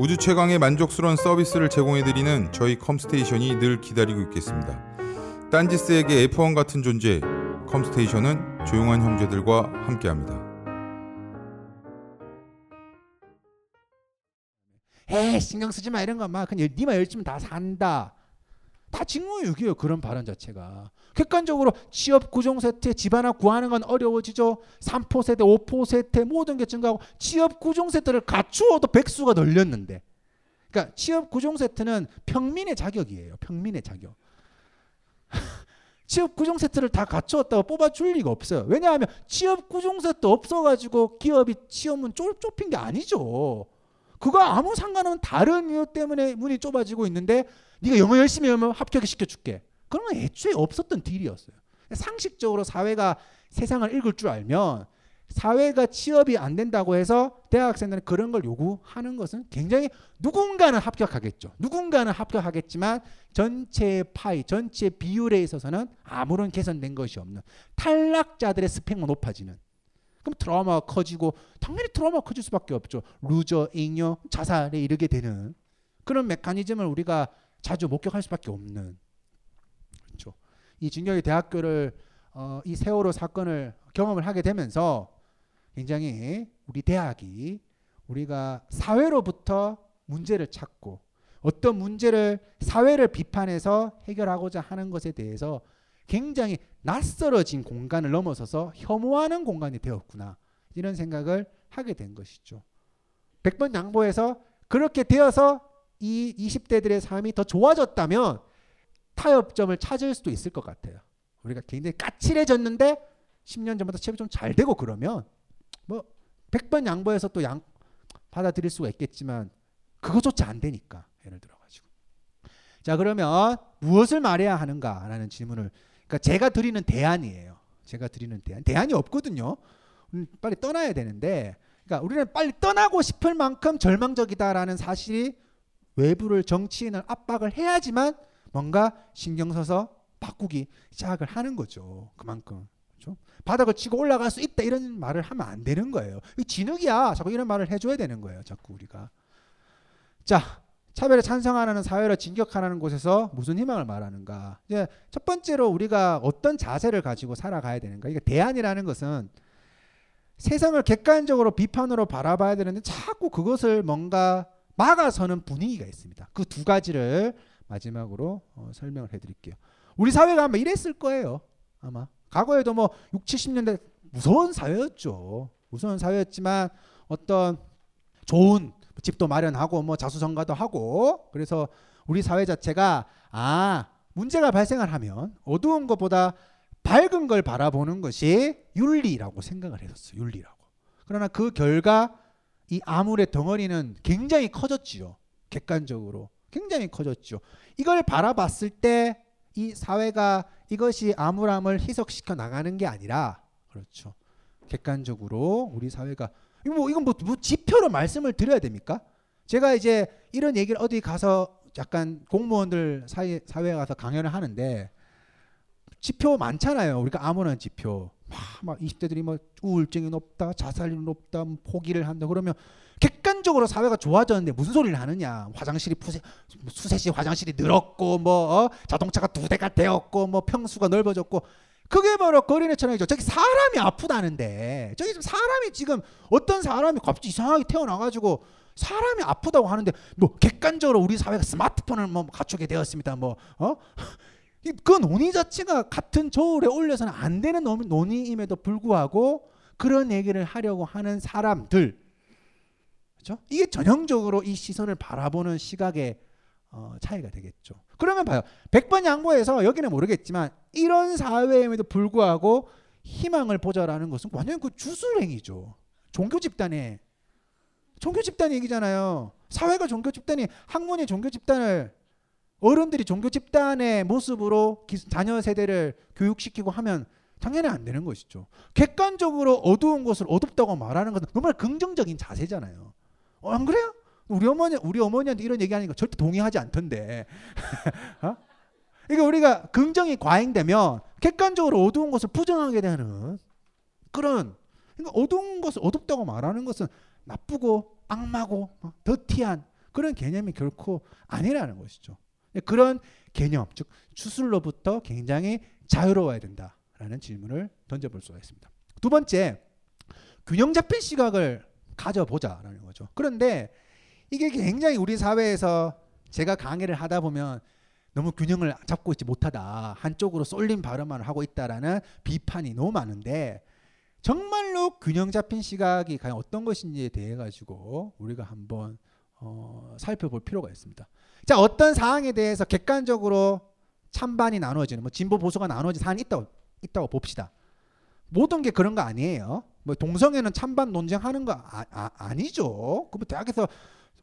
우주 최강의 만족스러운 서비스를 제공해드리는 저희 컴스테이션이 늘 기다리고 있겠습니다. 딴지스에게 F1 같은 존재, 컴스테이션은 조용한 형제들과 함께합니다. 에 신경 쓰지 마 이런 거막 그냥 니만 열심히 다 산다. 다 직무유기예요 그런 발언 자체가. 객관적으로 취업 구종 세태 집안화 구하는 건 어려워지죠. 3포 세대, 5포 세태 모든 게 증가하고 취업 구종 세태를 갖추어도 백수가 늘렸는데. 그러니까 취업 구종 세트는 평민의 자격이에요. 평민의 자격. 취업 구종 세트를 다 갖추었다고 뽑아줄 리가 없어요. 왜냐하면 취업 구종 세트 없어가지고 기업이 취업문 좁, 좁힌 게 아니죠. 그거 아무 상관없는 다른 이유 때문에 문이 좁아지고 있는데 네가 영어 열심히 하면 합격을 시켜 줄게. 그런 건 애초에 없었던 딜이었어요. 상식적으로 사회가 세상을 읽을 줄 알면 사회가 취업이 안 된다고 해서 대학생들은 그런 걸 요구하는 것은 굉장히 누군가는 합격하겠죠. 누군가는 합격하겠지만 전체 파이, 전체 비율에 있어서는 아무런 개선된 것이 없는 탈락자들의 스펙만 높아지는 그럼 트라우마가 커지고 당연히 트라우마가 커질 수밖에 없죠. 루저, 잉여, 자살에 이르게 되는 그런 메커니즘을 우리가 자주 목격할 수밖에 없는 그렇죠. 이 진격의 대학교를 어, 이 세월호 사건을 경험을 하게 되면서 굉장히 우리 대학이 우리가 사회로부터 문제를 찾고 어떤 문제를 사회를 비판해서 해결하고자 하는 것에 대해서 굉장히 낯설어진 공간을 넘어서서 혐오하는 공간이 되었구나 이런 생각을 하게 된 것이죠. 100번 양보해서 그렇게 되어서 이 20대들의 삶이 더 좋아졌다면 타협점을 찾을 수도 있을 것 같아요. 우리가 굉장히 까칠해졌는데 10년 전보다 취업이 좀 잘 되고 그러면 뭐 100번 양보해서 또 양 받아들일 수가 있겠지만 그거조차 안 되니까 예를 들어 가지고 자 그러면 무엇을 말해야 하는가라는 질문을 그러니까 제가 드리는 대안이에요. 제가 드리는 대안 대안이 없거든요. 음, 빨리 떠나야 되는데 그러니까 우리는 빨리 떠나고 싶을 만큼 절망적이다라는 사실이 외부를 정치인을 압박을 해야지만 뭔가 신경 써서 바꾸기 시작을 하는 거죠. 그만큼. 그렇죠? 바닥을 치고 올라갈 수 있다 이런 말을 하면 안 되는 거예요. 이 진흙이야. 자꾸 이런 말을 해줘야 되는 거예요. 자꾸 우리가. 자, 차별에 찬성하는 사회를 진격하는 곳에서 무슨 희망을 말하는가? 이제 첫 번째로 우리가 어떤 자세를 가지고 살아가야 되는가? 이게 대안이라는 것은 세상을 객관적으로 비판으로 바라봐야 되는데 자꾸 그것을 뭔가 막아서는 분위기가 있습니다. 그 두 가지를 마지막으로 어, 설명을 해드릴게요. 우리 사회가 아마 이랬을 거예요. 아마 과거에도 뭐 6, 70년대 무서운 사회였죠. 무서운 사회였지만 어떤 좋은 집도 마련하고 뭐 자수성가도 하고 그래서 우리 사회 자체가 아 문제가 발생을 하면 어두운 것보다 밝은 걸 바라보는 것이 윤리라고 생각을 했었어요. 윤리라고. 그러나 그 결과 이 암울의 덩어리는 굉장히 커졌지요. 객관적으로 굉장히 커졌죠. 이걸 바라봤을 때 이 사회가 이것이 암울함을 희석시켜 나가는 게 아니라 그렇죠. 객관적으로 우리 사회가 뭐 이건 뭐, 뭐 지표로 말씀을 드려야 됩니까? 제가 이제 이런 얘기를 어디 가서 약간 공무원들 사이 사회에 가서 강연을 하는데 지표 많잖아요. 우리가 아무런 지표. 막, 막 20대들이 뭐 우울증이 높다, 자살률이 높다, 뭐 포기를 한다 그러면 객관적으로 사회가 좋아졌는데 무슨 소리를 하느냐? 화장실이 푸세, 수세시 화장실이 늘었고 뭐 어? 자동차가 두 대가 되었고 뭐 평수가 넓어졌고 그게 바로 거리네 천왕이죠. 저기 사람이 아프다는데 저기 지금 사람이 지금 어떤 사람이 갑자기 이상하게 태어나가지고 사람이 아프다고 하는데 뭐 객관적으로 우리 사회가 스마트폰을 뭐 갖추게 되었습니다. 뭐 어? 그 논의 자체가 같은 저울에 올려서는 안 되는 논의임에도 불구하고 그런 얘기를 하려고 하는 사람들 그렇죠? 이게 전형적으로 이 시선을 바라보는 시각의 어, 차이가 되겠죠. 그러면 봐요. 100번 양보해서 여기는 모르겠지만 이런 사회임에도 불구하고 희망을 보자라는 것은 완전 그 주술행위죠. 종교 집단의 종교 집단 얘기잖아요. 사회가 종교 집단이 학문이 종교 집단을 어른들이 종교 집단의 모습으로 자녀 세대를 교육시키고 하면 당연히 안 되는 것이죠. 객관적으로 어두운 것을 어둡다고 말하는 것은 정말 긍정적인 자세잖아요. 어, 안 그래요? 우리 어머니 우리 어머니한테 이런 얘기하니까 절대 동의하지 않던데. 어? 이게 우리가 긍정이 과잉되면 객관적으로 어두운 것을 부정하게 되는 그런 그러니까 어두운 것을 어둡다고 말하는 것은 나쁘고 악마고 어, 더티한 그런 개념이 결코 아니라는 것이죠. 그런 개념, 즉 추술로부터 굉장히 자유로워야 된다라는 질문을 던져볼 수가 있습니다. 두 번째, 균형 잡힌 시각을 가져보자라는 거죠. 그런데 이게 굉장히 우리 사회에서 제가 강의를 하다 보면 너무 균형을 잡고 있지 못하다. 한쪽으로 쏠린 발언만 하고 있다라는 비판이 너무 많은데 정말로 균형 잡힌 시각이 과연 어떤 것인지에 대해 가지고 우리가 한번 어, 살펴볼 필요가 있습니다. 자 어떤 사항에 대해서 객관적으로 찬반이 나누어지는 뭐 진보 보수가 나누어진 사안이 있다고 있다고 봅시다. 모든 게 그런 거 아니에요. 뭐 동성애는 찬반 논쟁하는 거 아, 니죠 그뭐 대학에서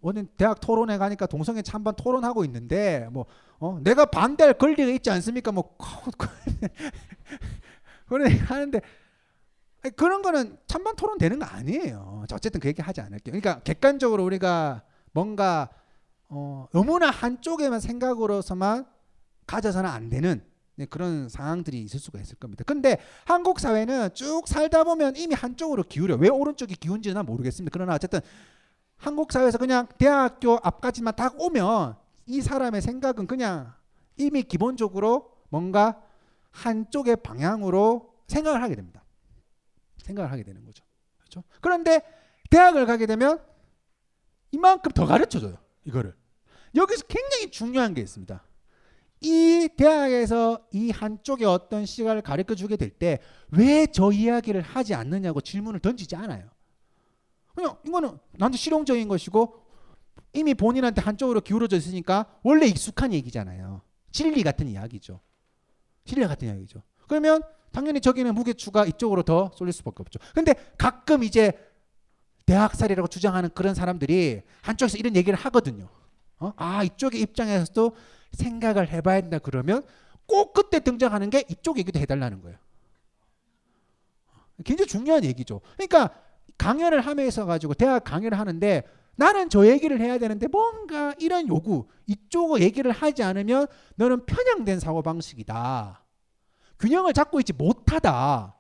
오늘 대학 토론회 가니까 동성애 찬반 토론하고 있는데 뭐 어, 내가 반대할 권리가 있지 않습니까? 뭐 그런 얘기 하는데 아니, 그런 거는 찬반 토론 되는 거 아니에요. 어쨌든 그 얘기 하지 않을게요. 그러니까 객관적으로 우리가 뭔가 어, 너무나 한쪽에만 생각으로서만 가져서는 안 되는 네, 그런 상황들이 있을 수가 있을 겁니다. 근데 한국 사회는 쭉 살다 보면 이미 한쪽으로 기울여. 왜 오른쪽이 기운지는 모르겠습니다. 그러나 어쨌든 한국 사회에서 그냥 대학교 앞까지만 딱 오면 이 사람의 생각은 그냥 이미 기본적으로 뭔가 한쪽의 방향으로 생각을 하게 됩니다. 생각을 하게 되는 거죠. 그렇죠? 그런데 대학을 가게 되면 이만큼 더 가르쳐 줘요. 이거를. 여기서 굉장히 중요한 게 있습니다. 이 대학에서 이 한쪽의 어떤 시각을 가르쳐 주게 될 때 왜 저 이야기를 하지 않느냐고 질문을 던지지 않아요. 그냥 이거는 나한테 실용적인 것이고 이미 본인한테 한쪽으로 기울어져 있으니까 원래 익숙한 얘기잖아요. 진리 같은 이야기죠. 진리 같은 이야기죠. 그러면 당연히 저기는 무게추가 이쪽으로 더 쏠릴 수밖에 없죠. 근데 가끔 이제 대학살이라고 주장하는 그런 사람들이 한쪽에서 이런 얘기를 하거든요. 어? 아 이쪽의 입장에서도 생각을 해봐야 된다 그러면 꼭 그때 등장하는 게 이쪽 얘기도 해달라는 거예요. 굉장히 중요한 얘기죠. 그러니까 강연을 하면서 가지고 대학 강연을 하는데 나는 저 얘기를 해야 되는데 뭔가 이런 요구 이쪽 얘기를 하지 않으면 너는 편향된 사고 방식이다. 균형을 잡고 있지 못하다.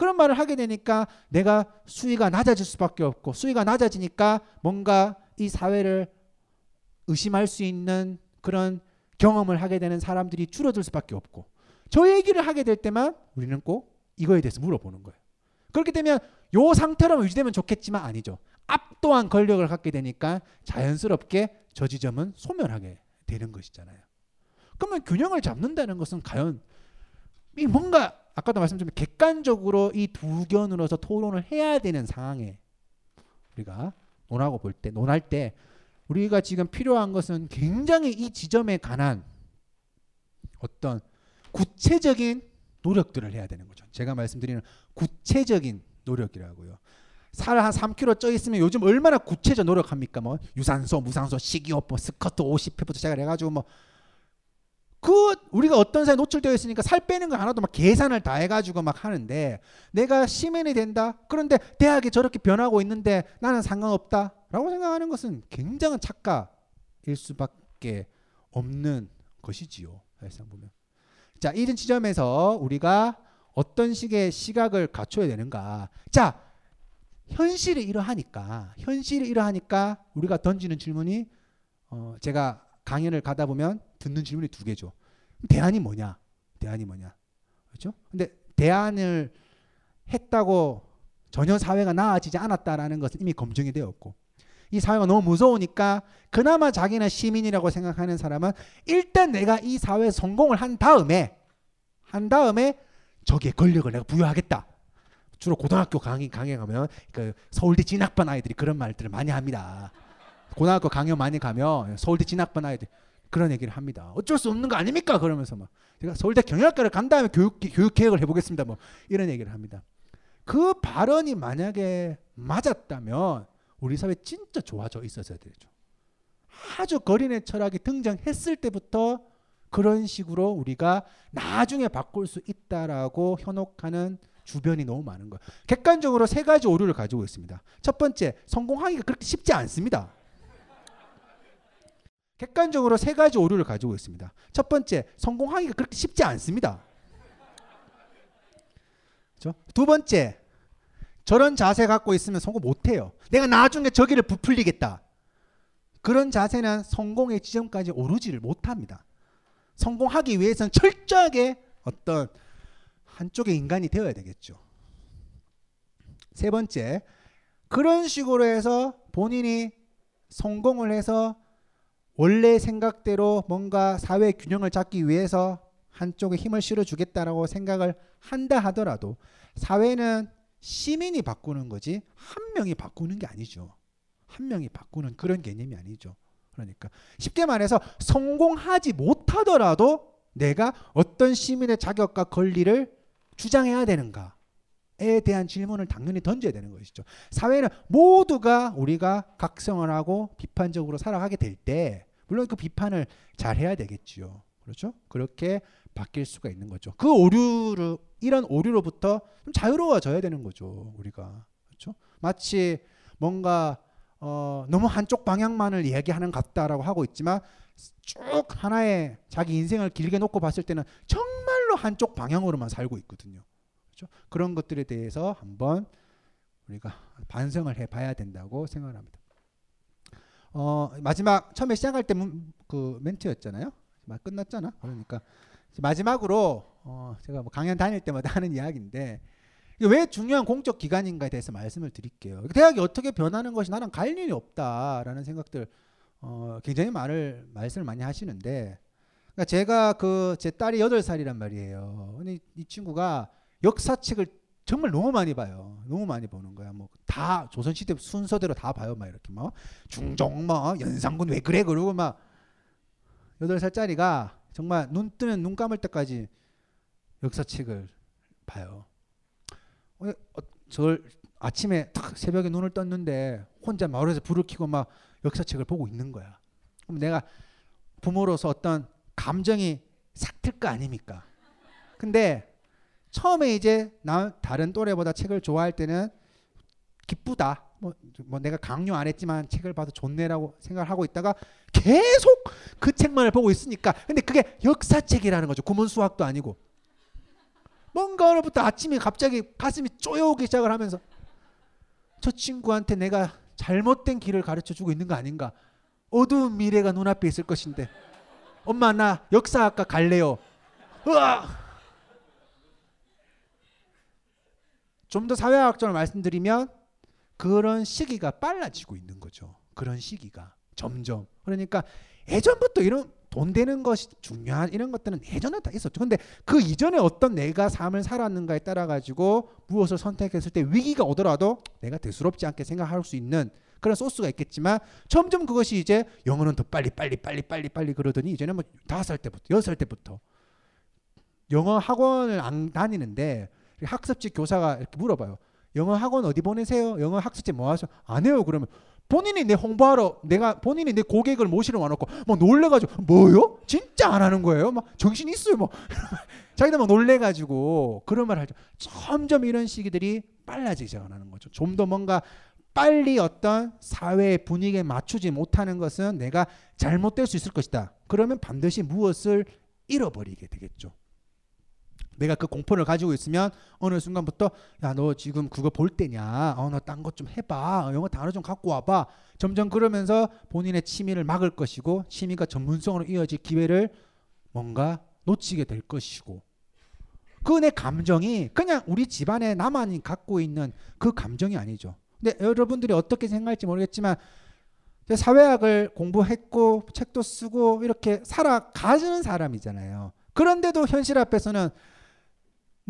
그런 말을 하게 되니까 내가 수위가 낮아질 수밖에 없고 수위가 낮아지니까 뭔가 이 사회를 의심할 수 있는 그런 경험을 하게 되는 사람들이 줄어들 수밖에 없고 저 얘기를 하게 될 때만 우리는 꼭 이거에 대해서 물어보는 거예요. 그렇게 되면 요 상태로 유지되면 좋겠지만 아니죠. 압도한 권력을 갖게 되니까 자연스럽게 저 지점은 소멸하게 되는 것이잖아요. 그러면 균형을 잡는다는 것은 과연 이 뭔가 아까도 말씀드린 객관적으로 이 두 견으로서 토론을 해야 되는 상황에 우리가 논하고 볼 때 논할 때 우리가 지금 필요한 것은 굉장히 이 지점에 관한 어떤 구체적인 노력들을 해야 되는 거죠. 제가 말씀드리는 구체적인 노력이라고요. 살 한 3kg 쪄 있으면 요즘 얼마나 구체적 노력합니까? 뭐 유산소, 무산소, 식이요법, 스쿼트 50회부터 시작을 해가지고 뭐 그 우리가 어떤 사에 노출되어 있으니까 살 빼는 거 하나도 막 계산을 다 해가지고 막 하는데 내가 시민이 된다. 그런데 대학이 저렇게 변하고 있는데 나는 상관없다라고 생각하는 것은 굉장한 착각일 수밖에 없는 것이지요. 사실상 보면. 자 이런 지점에서 우리가 어떤 식의 시각을 갖춰야 되는가. 자 현실이 이러하니까 현실이 이러하니까 우리가 던지는 질문이 어, 제가 강연을 가다 보면 듣는 질문이 두 개죠. 대안이 뭐냐? 대안이 뭐냐? 그렇죠? 근데 대안을 했다고 전혀 사회가 나아지지 않았다라는 것은 이미 검증이 되었고 이 사회가 너무 무서우니까 그나마 자기는 시민이라고 생각하는 사람은 일단 내가 이 사회에 성공을 한 다음에 한 다음에 저기에 권력을 내가 부여하겠다. 주로 고등학교 강의 강의 가면 그 서울대 진학반 아이들이 그런 말들을 많이 합니다. 고등학교 강연 많이 가면 서울대 진학반 아이들 그런 얘기를 합니다. 어쩔 수 없는 거 아닙니까? 그러면서 막 제가 서울대 경영학과를 간 다음에 교육 교육 계획을 해보겠습니다. 뭐 이런 얘기를 합니다. 그 발언이 만약에 맞았다면 우리 사회 진짜 좋아져 있었어야 되죠. 아주 거린의 철학이 등장했을 때부터 그런 식으로 우리가 나중에 바꿀 수 있다라고 현혹하는 주변이 너무 많은 거예요. 객관적으로 세 가지 오류를 가지고 있습니다. 첫 번째, 성공하기가 그렇게 쉽지 않습니다. 객관적으로 세 가지 오류를 가지고 있습니다. 첫 번째, 성공하기가 그렇게 쉽지 않습니다. 그렇죠? 두 번째, 저런 자세 갖고 있으면 성공 못 해요. 내가 나중에 저기를 부풀리겠다. 그런 자세는 성공의 지점까지 오르지를 못합니다. 성공하기 위해서는 철저하게 어떤 한쪽의 인간이 되어야 되겠죠. 세 번째, 그런 식으로 해서 본인이 성공을 해서 원래 생각대로 뭔가 사회 균형을 잡기 위해서 한쪽에 힘을 실어주겠다라고 생각을 한다 하더라도 사회는 시민이 바꾸는 거지 한 명이 바꾸는 게 아니죠. 한 명이 바꾸는 그런 개념이 아니죠. 그러니까 쉽게 말해서 성공하지 못하더라도 내가 어떤 시민의 자격과 권리를 주장해야 되는가 에 대한 질문을 당연히 던져야 되는 것이죠. 사회는 모두가 우리가 각성을 하고 비판적으로 살아가게 될 때 물론 그 비판을 잘 해야 되겠지요. 그렇죠? 그렇게 바뀔 수가 있는 거죠. 그 오류를 이런 오류로부터 좀 자유로워져야 되는 거죠. 우리가 그렇죠? 마치 뭔가 어, 너무 한쪽 방향만을 이야기하는 것 같다라고 하고 있지만 쭉 하나의 자기 인생을 길게 놓고 봤을 때는 정말로 한쪽 방향으로만 살고 있거든요. 그렇죠? 그런 것들에 대해서 한번 우리가 반성을 해봐야 된다고 생각합니다. 어, 마지막 처음에 시작할 때 그 멘트였잖아요. 끝났잖아. 그러니까 마지막으로 어, 제가 뭐 강연 다닐 때마다 하는 이야기인데 왜 중요한 공적 기관인가에 대해서 말씀을 드릴게요. 대학이 어떻게 변하는 것이 갈 일이 없다라는 생각들 어, 굉장히 말을 말씀을 많이 하시는데 그러니까 제가 그 제 딸이 여덟 살이란 말이에요. 근데 이 친구가 역사책을 정말 너무 많이 봐요. 너무 많이 보는 거야. 뭐 다 조선 시대 순서대로 다 봐요. 막 이렇게 뭐 중종 뭐 연산군 왜 그래 그러고 막 여덟 살짜리가 정말 눈 뜨면 눈 감을 때까지 역사책을 봐요. 어, 저 아침에 탁 새벽에 눈을 떴는데 혼자 마을에서 불을 켜고 막 역사책을 보고 있는 거야. 그럼 내가 부모로서 어떤 감정이 삭틀 거 아닙니까? 근데 처음에 이제 나 다른 또래보다 책을 좋아할 때는 기쁘다. 뭐, 뭐 내가 강요 안 했지만 책을 봐도 좋네라고 생각을 하고 있다가 계속 그 책만을 보고 있으니까 근데 그게 역사책이라는 거죠. 구문 수학도 아니고 뭔가 어느부터 아침에 갑자기 가슴이 쪼여오기 시작을 하면서 저 친구한테 내가 잘못된 길을 가르쳐 주고 있는 거 아닌가 어두운 미래가 눈앞에 있을 것인데 엄마 나 역사학과 갈래요 으아! 좀 더 사회학적으로 말씀드리면 그런 시기가 빨라지고 있는 거죠. 그런 시기가 점점. 그러니까 예전부터 이런 돈 되는 것이 중요한 이런 것들은 예전에 다 있었죠. 근데 그 이전에 어떤 내가 삶을 살았는가에 따라 가지고 무엇을 선택했을 때 위기가 오더라도 내가 대수롭지 않게 생각할 수 있는 그런 소스가 있겠지만 점점 그것이 이제 영어는 더 빨리 빨리 빨리 빨리 빨리 그러더니 이제는 뭐 다섯 살 때부터 여섯 살 때부터 영어 학원을 안 다니는데 학습지 교사가 이렇게 물어봐요. 영어 학원 어디 보내세요? 영어 학습지 뭐 하세요? 안 해요. 그러면 본인이 내 홍보하러 내가 본인이 내 고객을 모시러 와놓고 막 놀래가지고 뭐요? 진짜 안 하는 거예요? 막 정신 있어요? 뭐 자기들 막 놀래가지고 그런 말 하죠. 점점 이런 시기들이 빨라지기 시작하는 거죠. 좀 더 뭔가 빨리 어떤 사회의 분위기에 맞추지 못하는 것은 내가 잘못될 수 있을 것이다. 그러면 반드시 무엇을 잃어버리게 되겠죠. 내가 그 공포를 가지고 있으면 어느 순간부터 야 너 지금 그거 볼 때냐? 어 너 딴 것 좀 해봐. 영어 단어 좀 갖고 와봐. 점점 그러면서 본인의 취미를 막을 것이고 취미가 전문성으로 이어질 기회를 뭔가 놓치게 될 것이고 그 내 감정이 그냥 우리 집안에 나만이 갖고 있는 그 감정이 아니죠. 근데 여러분들이 어떻게 생각할지 모르겠지만 사회학을 공부했고 책도 쓰고 이렇게 살아가는 사람이잖아요. 그런데도 현실 앞에서는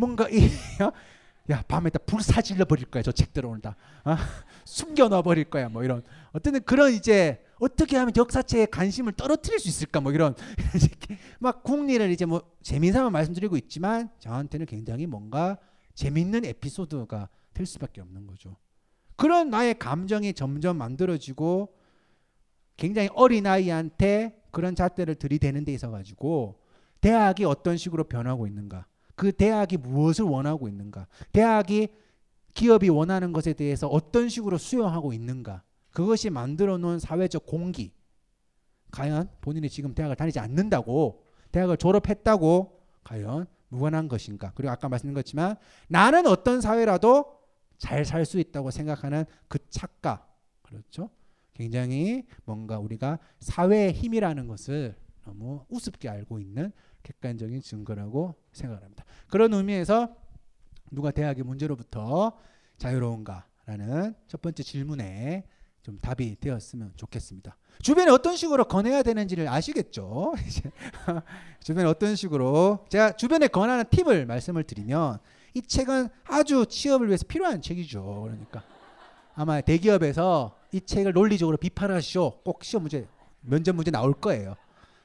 뭔가 이 야, 밤에다 불 사질러 버릴 거야. 저 책 들어온다. 아, 숨겨 놔 버릴 거야. 뭐 이런 어떤 그런 이제 어떻게 하면 역사체에 관심을 떨어뜨릴 수 있을까? 뭐 이런 막 국리를 이제 뭐 재미삼아 말씀드리고 있지만 저한테는 굉장히 뭔가 재밌는 에피소드가 될 수밖에 없는 거죠. 그런 나의 감정이 점점 만들어지고 굉장히 어린 아이한테 그런 잣대를 들이대는 데 있어 가지고 대학이 어떤 식으로 변하고 있는가? 그 대학이 무엇을 원하고 있는가? 대학이 기업이 원하는 것에 대해서 어떤 식으로 수용하고 있는가? 그것이 만들어 놓은 사회적 공기. 과연 본인이 지금 대학을 다니지 않는다고 대학을 졸업했다고 과연 무관한 것인가? 그리고 아까 말씀드린 것지만 나는 어떤 사회라도 잘 살 수 있다고 생각하는 그 착각. 그렇죠? 굉장히 뭔가 우리가 사회의 힘이라는 것을 너무 우습게 알고 있는 객관적인 증거라고 생각합니다. 그런 의미에서 누가 대학의 문제로부터 자유로운가라는 첫 번째 질문에 좀 답이 되었으면 좋겠습니다. 주변에 어떤 식으로 권해야 되는지를 아시겠죠? 주변에 어떤 식으로 제가 주변에 권하는 팁을 말씀을 드리면 이 책은 아주 취업을 위해서 필요한 책이죠. 그러니까 아마 대기업에서 이 책을 논리적으로 비판하시오. 꼭 시험 문제 면접 문제 나올 거예요.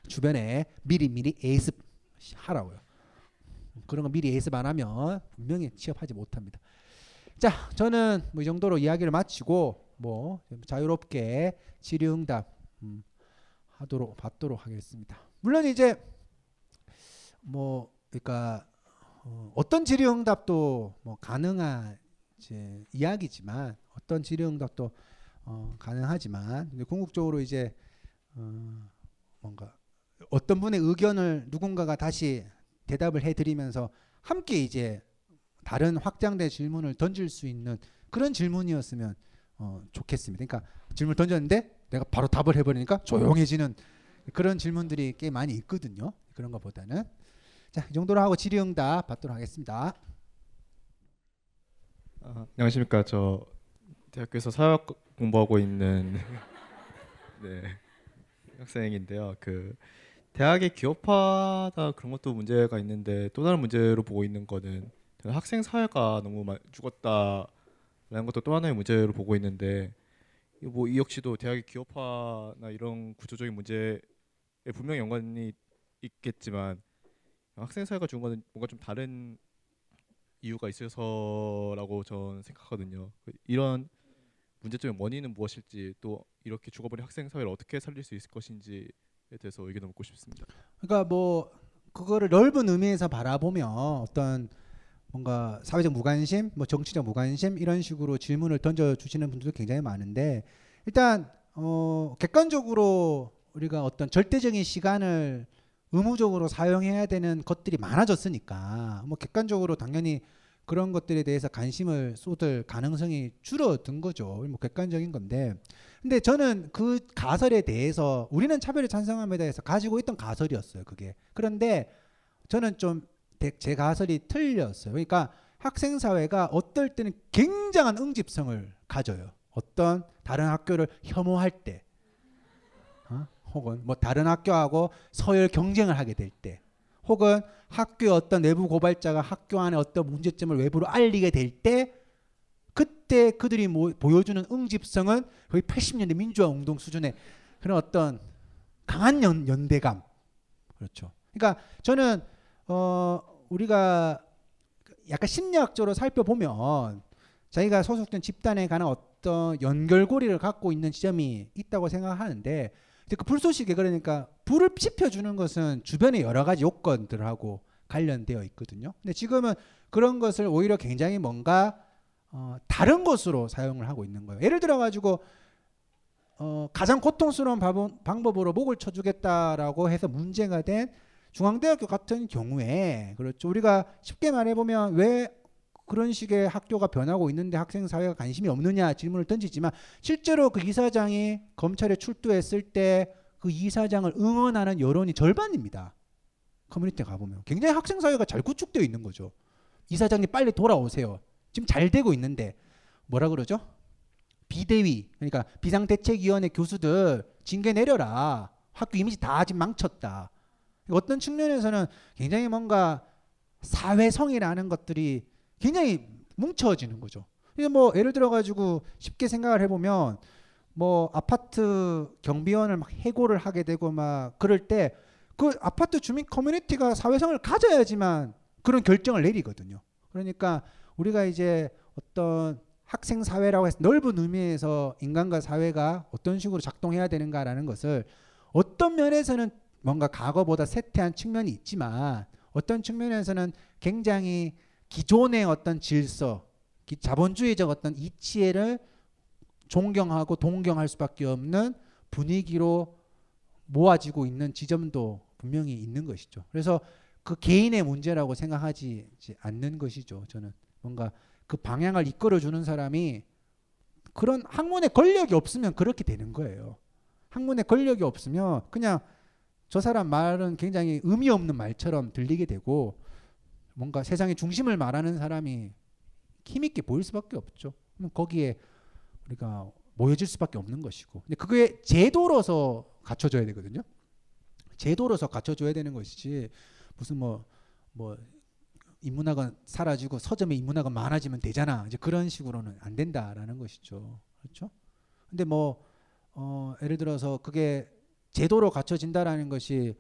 주변에 미리 미리 예습 하라고요. 그런 거 미리 예습 안 하면 분명히 취업하지 못합니다. 자, 저는 뭐 이 정도로 이야기를 마치고 뭐 자유롭게 질의응답 음, 하도록 받도록 하겠습니다. 물론 이제 뭐 그러니까 어, 어떤 질의응답도 뭐 가능한 이제 이야기지만 어떤 질의응답도 어, 가능하지만 궁극적으로 이제 어, 뭔가 어떤 분의 의견을 누군가가 다시 대답을 해드리면서 함께 이제 다른 확장된 질문을 던질 수 있는 그런 질문이었으면 어, 좋겠습니다. 그러니까 질문 던졌는데 내가 바로 답을 해버리니까 조용해지는 그런 질문들이 꽤 많이 있거든요. 그런 것보다는 자, 이 정도로 하고 질의응답 받도록 하겠습니다. 아, 안녕하십니까. 저 대학교에서 사회학 공부하고 있는 네, 학생인데요. 그 대학의 기업화다 그런 것도 문제가 있는데 또 다른 문제로 보고 있는 거는 학생 사회가 너무 죽었다라는 것도 또 하나의 문제로 보고 있는데 뭐 이 역시도 대학의 기업화나 이런 구조적인 문제에 분명히 연관이 있겠지만 학생 사회가 죽은 거는 뭔가 좀 다른 이유가 있어서라고 저는 생각하거든요. 그 이런 문제점의 원인은 무엇일지 또 이렇게 죽어버린 학생 사회를 어떻게 살릴 수 있을 것인지 대해서 의견을 묻고 싶습니다. 그러니까 뭐 그거를 넓은 의미에서 바라보면 어떤 뭔가 사회적 무관심, 뭐 정치적 무관심 이런 식으로 질문을 던져 주시는 분들도 굉장히 많은데 일단 어 객관적으로 우리가 어떤 절대적인 시간을 의무적으로 사용해야 되는 것들이 많아졌으니까 뭐 객관적으로 당연히 그런 것들에 대해서 관심을 쏟을 가능성이 줄어든 거죠. 뭐 객관적인 건데. 근데 저는 그 가설에 대해서 우리는 차별을 찬성함에 대해서 가지고 있던 가설이었어요. 그게. 그런데 저는 좀 제 가설이 틀렸어요. 그러니까 학생 사회가 어떨 때는 굉장한 응집성을 가져요. 어떤 다른 학교를 혐오할 때, 어? 혹은 뭐 다른 학교하고 서열 경쟁을 하게 될 때, 혹은 학교의 어떤 내부 고발자가 학교 안에 어떤 문제점을 외부로 알리게 될 때 그때 그들이 뭐 보여주는 응집성은 거의 80년대 민주화 운동 수준의 그런 어떤 강한 연, 연대감 그렇죠. 그러니까 저는 어 우리가 약간 심리학적으로 살펴보면 자기가 소속된 집단에 관한 어떤 연결고리를 갖고 있는 지점이 있다고 생각하는데 그 불쏘시개 그러니까 불을 지펴주는 것은 주변의 여러 가지 요건들하고 관련되어 있거든요. 근데 지금은 그런 것을 오히려 굉장히 뭔가 어, 다른 것으로 사용을 하고 있는 거예요. 예를 들어 가지고 어, 가장 고통스러운 방법, 방법으로 목을 쳐주겠다라고 해서 문제가 된 중앙대학교 같은 경우에 그렇죠. 우리가 쉽게 말해 보면 왜 그런 식의 학교가 변하고 있는데 학생 사회가 관심이 없느냐 질문을 던지지만 실제로 그 이사장이 검찰에 출두했을 때 그 이사장을 응원하는 여론이 절반입니다. 커뮤니티에 가보면 굉장히 학생 사회가 잘 구축되어 있는 거죠. 이사장님 빨리 돌아오세요. 지금 잘 되고 있는데 뭐라 그러죠? 비대위 그러니까 비상대책위원회 교수들 징계 내려라. 학교 이미지 다 지금 망쳤다. 어떤 측면에서는 굉장히 뭔가 사회성이라는 것들이 굉장히 뭉쳐지는 거죠. 이게 뭐 예를 들어 가지고 쉽게 생각을 해보면 뭐 아파트 경비원을 막 해고를 하게 되고 막 그럴 때 그 아파트 주민 커뮤니티가 사회성을 가져야지만 그런 결정을 내리거든요. 그러니까 우리가 이제 어떤 학생 사회라고 해서 넓은 의미에서 인간과 사회가 어떤 식으로 작동해야 되는가라는 것을 어떤 면에서는 뭔가 과거보다 쇠퇴한 측면이 있지만 어떤 측면에서는 굉장히 기존의 어떤 질서, 기- 자본주의적 어떤 이치를 존경하고 동경할 수밖에 없는 분위기로 모아지고 있는 지점도 분명히 있는 것이죠. 그래서 그 개인의 문제라고 생각하지 않는 것이죠. 저는 뭔가 그 방향을 이끌어주는 사람이 그런 학문의 권력이 없으면 그렇게 되는 거예요. 학문의 권력이 없으면 그냥 저 사람 말은 굉장히 의미 없는 말처럼 들리게 되고 뭔가 세상의 중심을 말하는 사람이 힘 있게 보일 수밖에 없죠. 그럼 거기에 우리가 모여질 수밖에 없는 것이고. 근데 그게 제도로서 갖춰져야 되거든요. 제도로서 갖춰줘야 되는 것이지 무슨 뭐뭐 인문학은 사라지고 서점에 인문학은 많아지면 되잖아. 이제 그런 식으로는 안 된다라는 것이죠. 그렇죠? 근데 뭐 어, 예를 들어서 그게 제도로 갖춰진다라는 것이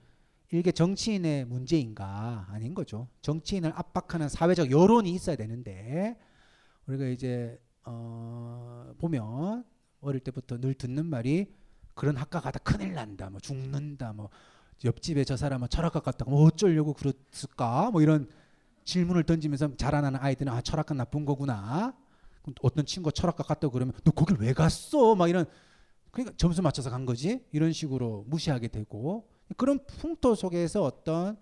일개 정치인의 문제인가 아닌 거죠. 정치인을 압박하는 사회적 여론이 있어야 되는데 우리가 이제 어, 보면 어릴 때부터 늘 듣는 말이 그런 학과 가다 큰일 난다, 뭐 죽는다, 뭐 옆집에 저 사람은 철학과 갔다가 뭐 어쩌려고 그랬을까, 뭐 이런 질문을 던지면서 자라나는 아이들은 아 철학과 나쁜 거구나. 그럼 어떤 친구가 철학과 갔다고 그러면 너 거길 왜 갔어? 막 이런 그러니까 점수 맞춰서 간 거지 이런 식으로 무시하게 되고 그런 풍토 속에서 어떤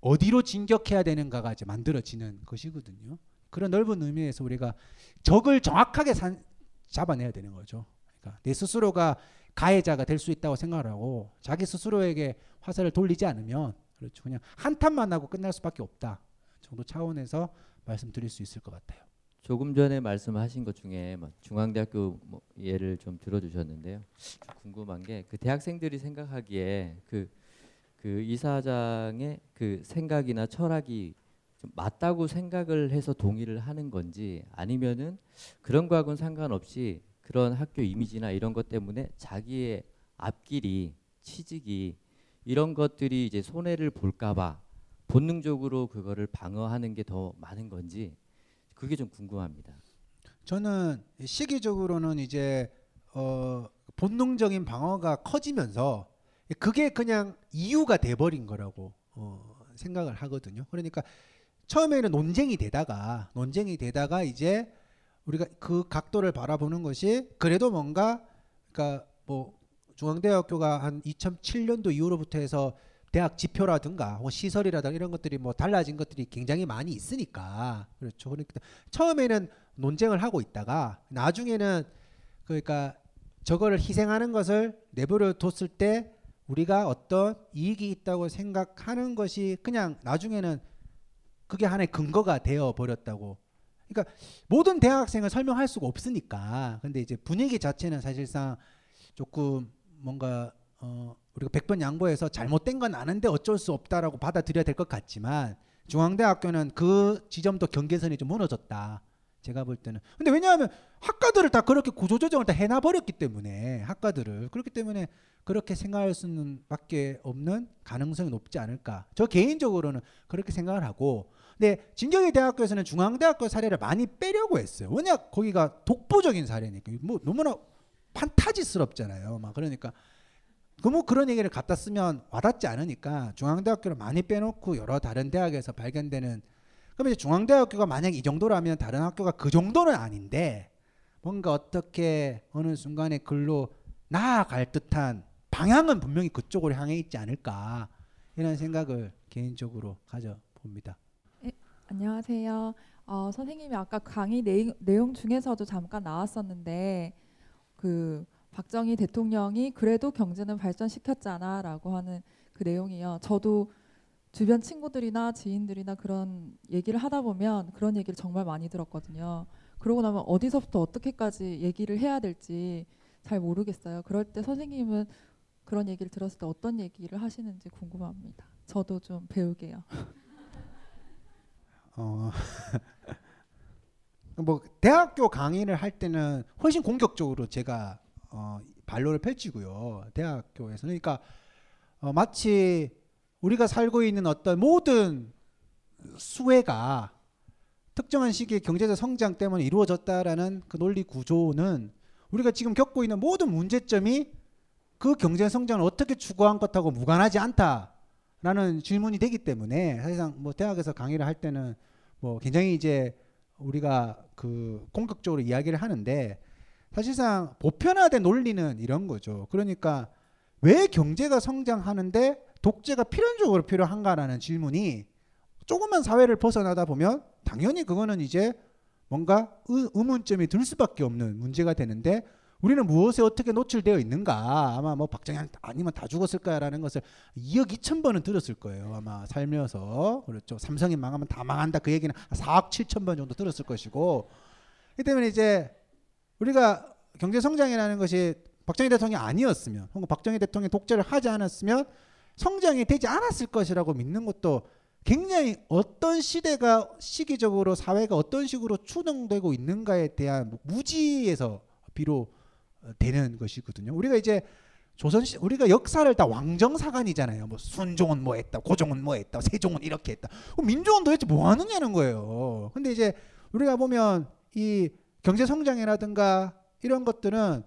어디로 진격해야 되는가가 이제 만들어지는 것이거든요. 그런 넓은 의미에서 우리가 적을 정확하게 산, 잡아내야 되는 거죠. 그러니까 내 스스로가 가해자가 될 수 있다고 생각을 하고 자기 스스로에게 화살을 돌리지 않으면 그렇죠. 그냥 한탄만 하고 끝날 수밖에 없다 정도 차원에서 말씀드릴 수 있을 것 같아요. 조금 전에 말씀하신 것 중에 뭐 중앙대학교 뭐 예를 좀 들어주셨는데요. 좀 궁금한 게 그 대학생들이 생각하기에 그, 그 이사장의 그 생각이나 철학이 좀 맞다고 생각을 해서 동의를 하는 건지 아니면은 그런 거하고는 상관없이 그런 학교 이미지나 이런 것 때문에 자기의 앞길이 취직이 이런 것들이 이제 손해를 볼까봐 본능적으로 그거를 방어하는 게 더 많은 건지 그게 좀 궁금합니다. 저는 시기적으로는 이제 어 본능적인 방어가 커지면서 그게 그냥 이유가 돼버린 거라고 어 생각을 하거든요. 그러니까 처음에는 논쟁이 되다가 논쟁이 되다가 이제 우리가 그 각도를 바라보는 것이 그래도 뭔가 그러니까 뭐 중앙대학교가 한 2007년도 이후로부터 해서 대학 지표라든가 뭐 시설이라든가 이런 것들이 뭐 달라진 것들이 굉장히 많이 있으니까 그렇죠. 그러니까 처음에는 논쟁을 하고 있다가 나중에는 그러니까 저거를 희생하는 것을 내버려 뒀을 때 우리가 어떤 이익이 있다고 생각하는 것이 그냥 나중에는 그게 하나의 근거가 되어 버렸다고. 그러니까 모든 대학생을 설명할 수가 없으니까. 근데 이제 분위기 자체는 사실상 조금 뭔가 어 우리가 100번 양보해서 잘못된 건 아는데 어쩔 수 없다라고 받아들여야 될 것 같지만 중앙대학교는 그 지점도 경계선이 좀 무너졌다. 제가 볼 때는. 근데 왜냐하면 학과들을 다 그렇게 구조조정을 다 해놔 버렸기 때문에 학과들을 그렇기 때문에 그렇게 생각할 수는 밖에 없는 가능성이 높지 않을까. 저 개인적으로는 그렇게 생각을 하고. 근데 진경희 대학교에서는 중앙대학교 사례를 많이 빼려고 했어요. 왜냐 거기가 독보적인 사례니까 뭐 너무나 판타지스럽잖아요. 막 그러니까 그뭐 그런 얘기를 갖다 쓰면 와닿지 않으니까 중앙대학교를 많이 빼놓고 여러 다른 대학에서 발견되는 그러면 이제 중앙대학교가 만약 이 정도라면 다른 학교가 그 정도는 아닌데 뭔가 어떻게 어느 순간에 글로 나아갈 듯한 방향은 분명히 그쪽으로 향해 있지 않을까 이런 생각을 개인적으로 가져봅니다. 안녕하세요. 어, 선생님이 아까 강의 내용, 내용 중에서도 잠깐 나왔었는데 그 박정희 대통령이 그래도 경제는 발전시켰잖아라고 하는 그 내용이요. 저도 주변 친구들이나 지인들이나 그런 얘기를 하다 보면 그런 얘기를 정말 많이 들었거든요. 그러고 나면 어디서부터 어떻게까지 얘기를 해야 될지 잘 모르겠어요. 그럴 때 선생님은 그런 얘기를 들었을 때 어떤 얘기를 하시는지 궁금합니다. 저도 좀 배우게요. 어, 뭐 대학교 강의를 할 때는 훨씬 공격적으로 제가 어, 반론을 펼치고요. 대학교에서는 그러니까 어, 마치 우리가 살고 있는 어떤 모든 수혜가 특정한 시기의 경제적 성장 때문에 이루어졌다라는 그 논리 구조는 우리가 지금 겪고 있는 모든 문제점이 그 경제 성장을 어떻게 추구한 것하고 무관하지 않다라는 질문이 되기 때문에 사실상 뭐 대학에서 강의를 할 때는 뭐 굉장히 이제 우리가 그 공격적으로 이야기를 하는데 사실상 보편화된 논리는 이런 거죠. 그러니까 왜 경제가 성장하는데 독재가 필연적으로 필요한가라는 질문이 조금만 사회를 벗어나다 보면 당연히 그거는 이제 뭔가 의, 의문점이 들 수밖에 없는 문제가 되는데 우리는 무엇에 어떻게 노출되어 있는가? 아마 뭐 박정희 아니면 다 죽었을까라는 것을 2억 2천 번은 들었을 거예요. 아마 살면서. 그렇죠. 삼성이 망하면 다 망한다. 그 얘기는 4억 7천 번 정도 들었을 것이고. 이 때문에 이제 우리가 경제 성장이라는 것이 박정희 대통령이 아니었으면 혹은 박정희 대통령이 독재를 하지 않았으면 성장이 되지 않았을 것이라고 믿는 것도 굉장히 어떤 시대가 시기적으로 사회가 어떤 식으로 추동되고 있는가에 대한 무지에서 비로 되는 것이거든요. 우리가 이제 조선 시 우리가 역사를 다 왕정사관이잖아요. 뭐 순종은 뭐 했다, 고종은 뭐 했다, 세종은 이렇게 했다. 민족은 도대체 뭐 하느냐는 거예요. 근데 이제 우리가 보면 이 경제 성장이라든가 이런 것들은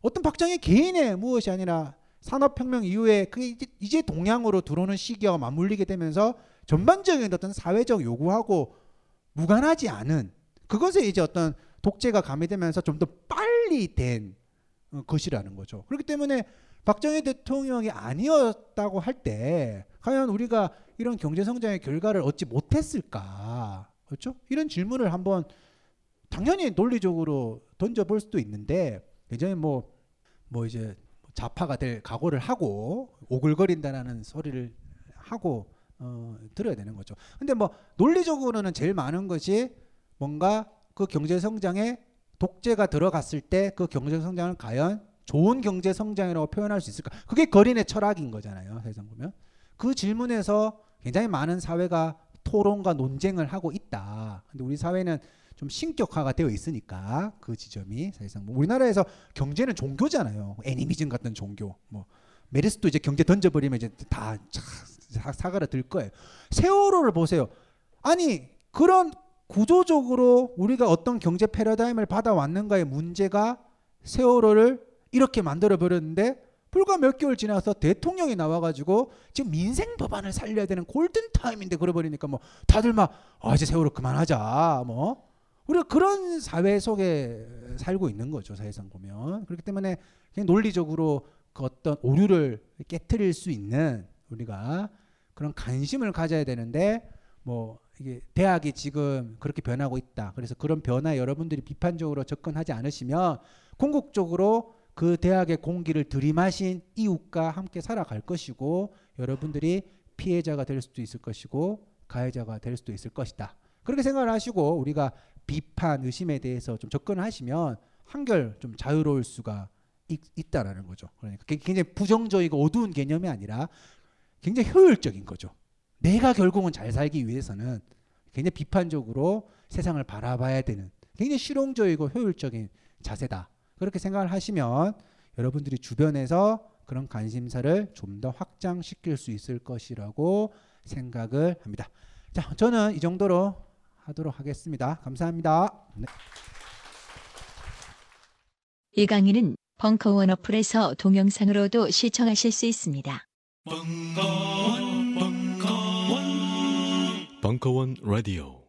어떤 박정희 개인의 무엇이 아니라 산업혁명 이후에 그게 이제 동양으로 들어오는 시기와 맞물리게 되면서 전반적인 어떤 사회적 요구하고 무관하지 않은 그것에 이제 어떤 독재가 가미되면서 좀 더 빨리 된 어, 것이라는 거죠. 그렇기 때문에 박정희 대통령이 아니었다고 할 때 과연 우리가 이런 경제 성장의 결과를 얻지 못했을까? 그렇죠? 이런 질문을 한번 당연히 논리적으로 던져볼 수도 있는데 굉장히 뭐, 뭐 이제 좌파가 될 각오를 하고 오글거린다라는 소리를 하고 어, 들어야 되는 거죠. 근데 뭐 논리적으로는 제일 많은 것이 뭔가 그 경제 성장에 독재가 들어갔을 때 그 경제 성장을 과연 좋은 경제 성장이라고 표현할 수 있을까? 그게 거린의 철학인 거잖아요. 세상 보면 그 질문에서 굉장히 많은 사회가 토론과 논쟁을 하고 있다. 근데 우리 사회는 좀 신격화가 되어 있으니까 그 지점이 사실상 뭐 우리나라에서 경제는 종교잖아요. 애니미즘 같은 종교. 뭐 메르스도 이제 경제 던져버리면 이제 다 사가라 들 거예요. 세월호를 보세요. 아니 그런 구조적으로 우리가 어떤 경제 패러다임을 받아왔는가의 문제가 세월호를 이렇게 만들어 버렸는데 불과 몇 개월 지나서 대통령이 나와가지고 지금 민생 법안을 살려야 되는 골든 타임인데 그러버리니까 뭐 다들 막 아 이제 세월호 그만하자 뭐 우리가 그런 사회 속에 살고 있는 거죠 사회상 보면 그렇기 때문에 그냥 논리적으로 그 어떤 오류를 깨뜨릴 수 있는 우리가 그런 관심을 가져야 되는데 뭐 이게 대학이 지금 그렇게 변하고 있다 그래서 그런 변화에 여러분들이 비판적으로 접근하지 않으시면 궁극적으로 그 대학의 공기를 들이마신 이웃과 함께 살아갈 것이고 여러분들이 피해자가 될 수도 있을 것이고 가해자가 될 수도 있을 것이다. 그렇게 생각을 하시고 우리가 비판, 의심에 대해서 좀 접근을 하시면 한결 좀 자유로울 수가 있, 다라는 거죠. 그러니까 굉장히 부정적이고 어두운 개념이 아니라 굉장히 효율적인 거죠. 내가 결국은 잘 살기 위해서는 굉장히 비판적으로 세상을 바라봐야 되는 굉장히 실용적이고 효율적인 자세다. 그렇게 생각을 하시면 여러분들이 주변에서 그런 관심사를 좀 더 확장시킬 수 있을 것이라고 생각을 합니다. 자, 저는 이 정도로 하도록 하겠습니다. 감사합니다. 네. 이 강의는 벙커원 어플에서 동영상으로도 시청하실 수 있습니다. 벙커원, 벙커원, 벙커원 라디오.